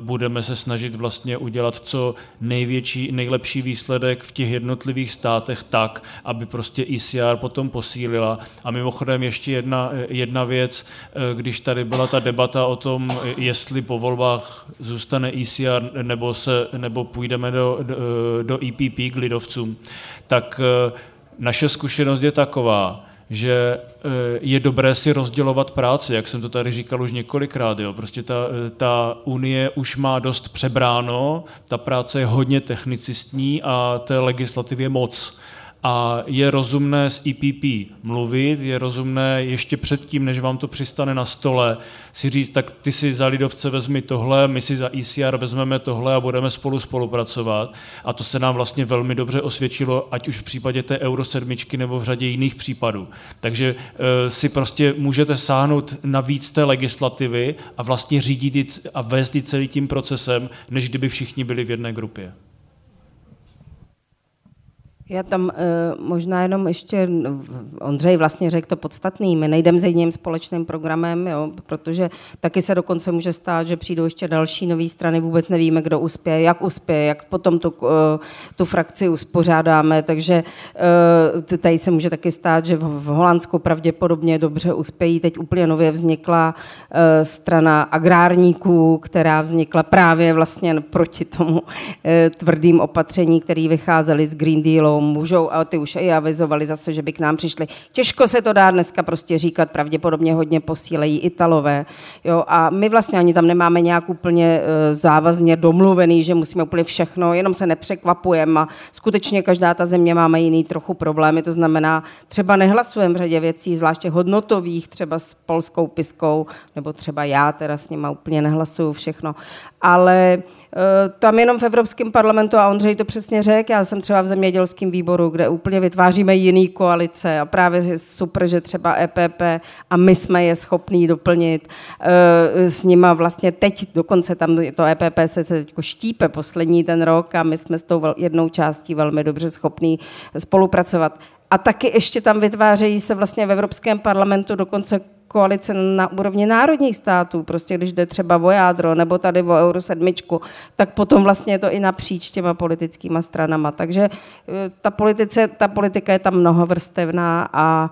budeme se snažit vlastně udělat co největší, nejlepší výsledek v těch jednotlivých státech tak, aby prostě ECR potom posílila. A mimochodem ještě jedna, jedna věc, když tady byla ta debata o tom, jestli po volbách zůstane ECR nebo, se, nebo půjdeme do, do, do EPP k lidovcům, tak naše zkušenost je taková, že eh, je dobré si rozdělovat práci, jak jsem to tady říkal už několikrát. Jo. Prostě ta, eh, ta unie už má dost přebráno, ta práce je hodně technicistní a té legislativě moc a je rozumné s EPP mluvit, je rozumné ještě předtím, než vám to přistane na stole, si říct, tak ty si za Lidovce vezmi tohle, my si za ECR vezmeme tohle a budeme spolu spolupracovat. A to se nám vlastně velmi dobře osvědčilo, ať už v případě té Euro sedmičky nebo v řadě jiných případů. Takže e, si prostě můžete sáhnout na víc té legislativy a vlastně řídit a vést celý tím procesem, než kdyby všichni byli v jedné grupě. Já tam uh, možná jenom ještě, Ondřej vlastně řekl to podstatný, my nejdeme s jedním společným programem, jo, protože taky se dokonce může stát, že přijdou ještě další nové strany, vůbec nevíme, kdo uspěje, jak uspěje, jak potom tu, uh, tu frakci uspořádáme, takže uh, tady se může taky stát, že v, Holandsku pravděpodobně dobře uspějí. Teď úplně nově vznikla strana agrárníků, která vznikla právě vlastně proti tomu tvrdým opatření, které vycházely z Green Dealu, můžou, a ty už i avizovali zase, že by k nám přišli. Těžko se to dá dneska prostě říkat, pravděpodobně hodně posílejí Italové. Jo, a my vlastně ani tam nemáme nějak úplně e, závazně domluvený, že musíme úplně všechno, jenom se nepřekvapujeme a skutečně každá ta země máme jiný trochu problémy, to znamená, třeba nehlasujeme v řadě věcí, zvláště hodnotových, třeba s polskou piskou, nebo třeba já teda s nima úplně nehlasuju všechno, ale Eh, tam jenom v Evropském parlamentu, a Ondřej to přesně řekl, já jsem třeba v zemědělském výboru, kde úplně vytváříme jiný koalice a právě je super, že třeba EPP a my jsme je schopní doplnit eh, s nima vlastně teď, dokonce tam to EPP se, se teď štípe poslední ten rok a my jsme s tou jednou částí velmi dobře schopní spolupracovat. A taky ještě tam vytvářejí se vlastně v Evropském parlamentu dokonce koalice na úrovni národních států, prostě když jde třeba o jádro nebo tady o Euro sedmičku, tak potom vlastně je to i napříč těma politickýma stranama. Takže e, ta, politice, ta politika je tam mnohovrstevná a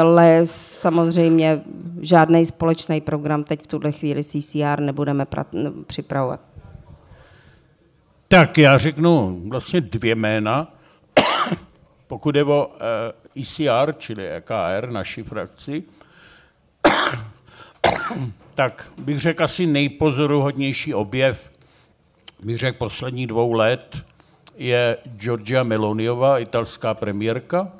ale samozřejmě žádný společný program teď v tuhle chvíli CCR nebudeme připravovat. Tak já řeknu vlastně dvě jména. Pokud je o ECR, e čili EKR, naší frakci, tak bych řekl asi nejpozoruhodnější objev, bych řekl posledních dvou let, je Giorgia Meloniova, italská premiérka,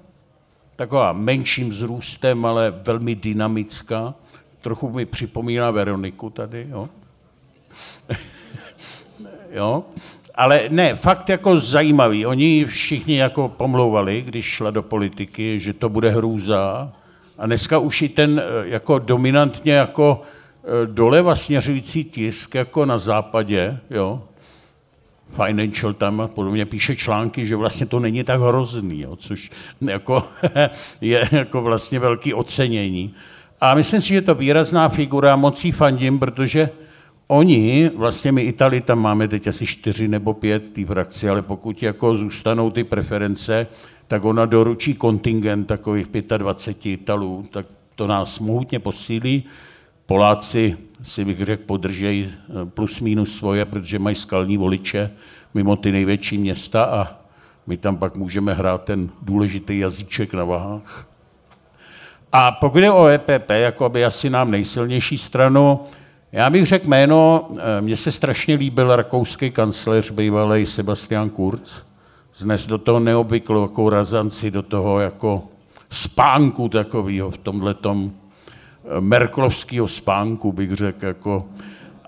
taková menším vzrůstem, ale velmi dynamická. Trochu mi připomíná Veroniku tady, jo. jo. Ale ne, fakt jako zajímavý. Oni všichni jako pomlouvali, když šla do politiky, že to bude hrůza, a dneska už i ten eh, jako dominantně jako eh, doleva směřující tisk jako na západě, jo, Financial tam podobně píše články, že vlastně to není tak hrozný, jo, což jako je jako vlastně velký ocenění. A myslím si, že to výrazná figura, moc jí fandím, protože oni, vlastně my Itali tam máme teď asi čtyři nebo pět té frakci, ale pokud jako zůstanou ty preference, tak ona doručí kontingent takových 25 Italů, tak to nás mohutně posílí. Poláci si bych řekl podržejí eh, plus minus svoje, protože mají skalní voliče mimo ty největší města a my tam pak můžeme hrát ten důležitý jazyček na vahách. A pokud je o EPP, jako by asi nám nejsilnější stranu, já bych řekl jméno, eh, mně se strašně líbil rakouský kancléř bývalý Sebastian Kurz, znes do toho neobvyklou jako razanci, do toho jako spánku takového v tomhle tom eh, merklovského spánku, bych řekl, jako,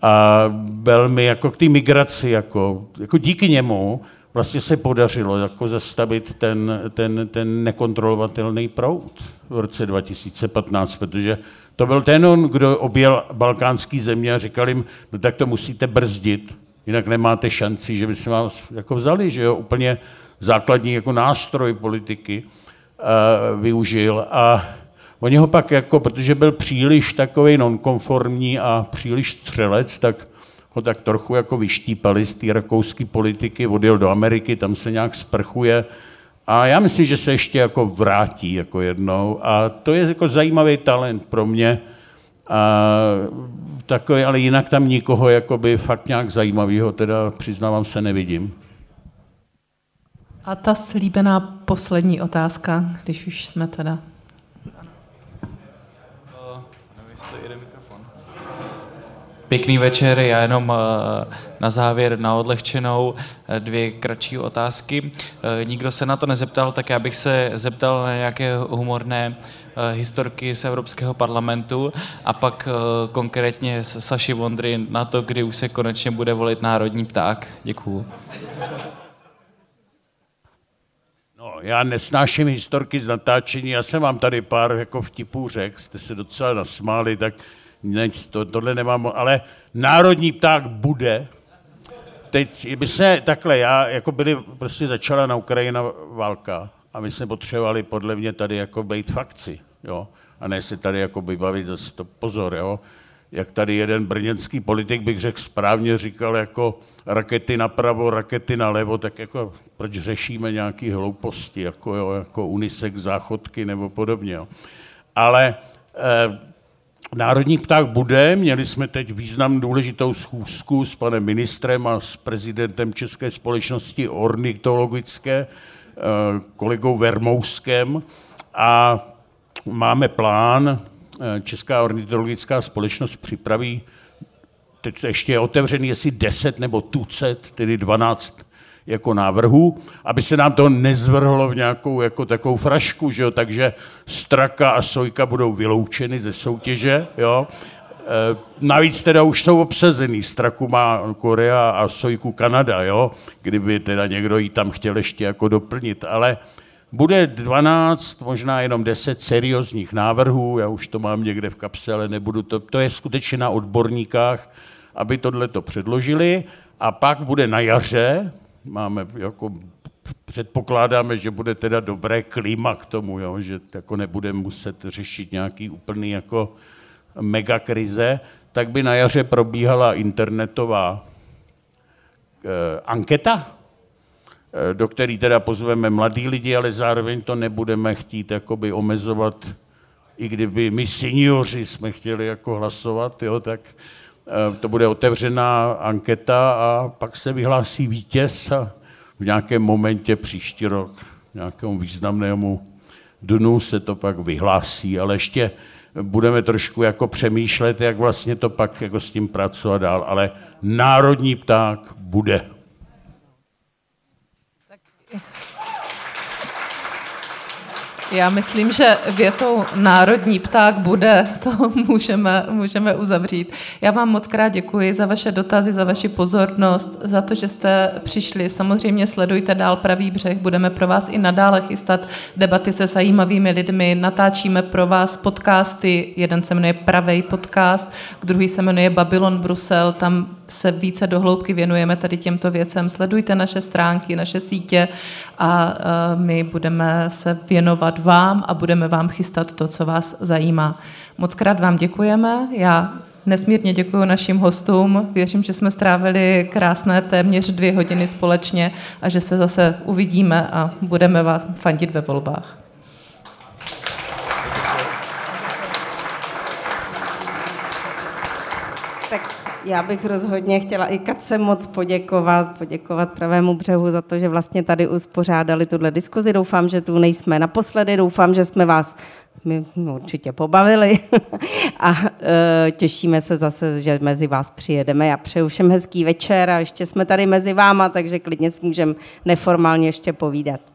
a velmi jako k té migraci, jako, jako díky němu vlastně se podařilo jako zastavit ten, ten, ten nekontrolovatelný proud v roce 2015, protože to byl ten on, kdo objel balkánský země a říkal jim, no tak to musíte brzdit, jinak nemáte šanci, že by se vás jako vzali, že jo, úplně základní jako nástroj politiky uh, využil. A oni ho pak jako, protože byl příliš takový nonkonformní a příliš střelec, tak ho tak trochu jako vyštípali z té rakouské politiky, odjel do Ameriky, tam se nějak sprchuje a já myslím, že se ještě jako vrátí jako jednou a to je jako zajímavý talent pro mě, a takový, ale jinak tam nikoho jakoby fakt nějak zajímavého, teda přiznávám se, nevidím. A ta slíbená poslední otázka, když už jsme teda Pěkný večer, já jenom eh, na závěr na odlehčenou eh, dvě kratší otázky. Eh, nikdo se na to nezeptal, tak já bych se zeptal na nějaké humorné historky z Evropského parlamentu a pak konkrétně z Saši Vondry na to, kdy už se konečně bude volit národní pták. Děkuju. No, já nesnáším historky z natáčení, já jsem vám tady pár jako vtipů řekl, jste se docela nasmáli, tak ne, to, tohle nemám, ale národní pták bude. Teď by se takhle, já, jako byli, prostě začala na Ukrajina válka a my jsme potřebovali podle mě tady jako být fakci, jo, a ne se tady jako bavit zase to pozor, jo. Jak tady jeden brněnský politik, bych řekl správně, říkal jako rakety napravo, rakety nalevo, tak jako proč řešíme nějaké hlouposti, jako, jo, jako unisek záchodky nebo podobně, jo. Ale eh, Národní pták bude, měli jsme teď význam důležitou schůzku s panem ministrem a s prezidentem České společnosti ornitologické, eh, kolegou Vermouskem. A máme plán, eh, Česká ornitologická společnost připraví, teď ještě je otevřený, jestli 10 nebo tucet, tedy 12 jako návrhu, aby se nám to nezvrhlo v nějakou jako takovou frašku, že jo? takže straka a sojka budou vyloučeny ze soutěže. Jo? E, navíc teda už jsou obsazený. Straku má Korea a sojku Kanada, jo? kdyby teda někdo ji tam chtěl ještě jako doplnit. Ale bude 12, možná jenom 10 seriózních návrhů, já už to mám někde v kapse, ale nebudu to, to je skutečně na odborníkách, aby tohle to předložili a pak bude na jaře, máme jako předpokládáme, že bude teda dobré klima k tomu, jo? že jako nebude muset řešit nějaký úplný jako megakrize, tak by na jaře probíhala internetová eh, anketa, eh, do který teda pozveme mladí lidi, ale zároveň to nebudeme chtít jakoby omezovat, i kdyby my seniori jsme chtěli jako hlasovat, jo, tak to bude otevřená anketa a pak se vyhlásí vítěz a v nějakém momentě příští rok, nějakému významnému dnu se to pak vyhlásí, ale ještě budeme trošku jako přemýšlet, jak vlastně to pak jako s tím pracovat dál, ale národní pták bude. Já myslím, že větou národní pták bude, to můžeme, můžeme uzavřít. Já vám moc krát děkuji za vaše dotazy, za vaši pozornost, za to, že jste přišli. Samozřejmě sledujte dál Pravý břeh, budeme pro vás i nadále chystat debaty se zajímavými lidmi, natáčíme pro vás podcasty, jeden se jmenuje Pravej podcast, druhý se jmenuje Babylon Brusel, tam se více dohloubky věnujeme tady těmto věcem. Sledujte naše stránky, naše sítě a my budeme se věnovat vám a budeme vám chystat to, co vás zajímá. Moc krát vám děkujeme. Já nesmírně děkuji našim hostům. Věřím, že jsme strávili krásné téměř dvě hodiny společně a že se zase uvidíme a budeme vás fandit ve volbách. Já bych rozhodně chtěla i Katce moc poděkovat, poděkovat Pravému břehu za to, že vlastně tady uspořádali tuhle diskuzi. Doufám, že tu nejsme naposledy, doufám, že jsme vás my určitě pobavili a e, těšíme se zase, že mezi vás přijedeme. Já přeju všem hezký večer a ještě jsme tady mezi váma, takže klidně si můžeme neformálně ještě povídat.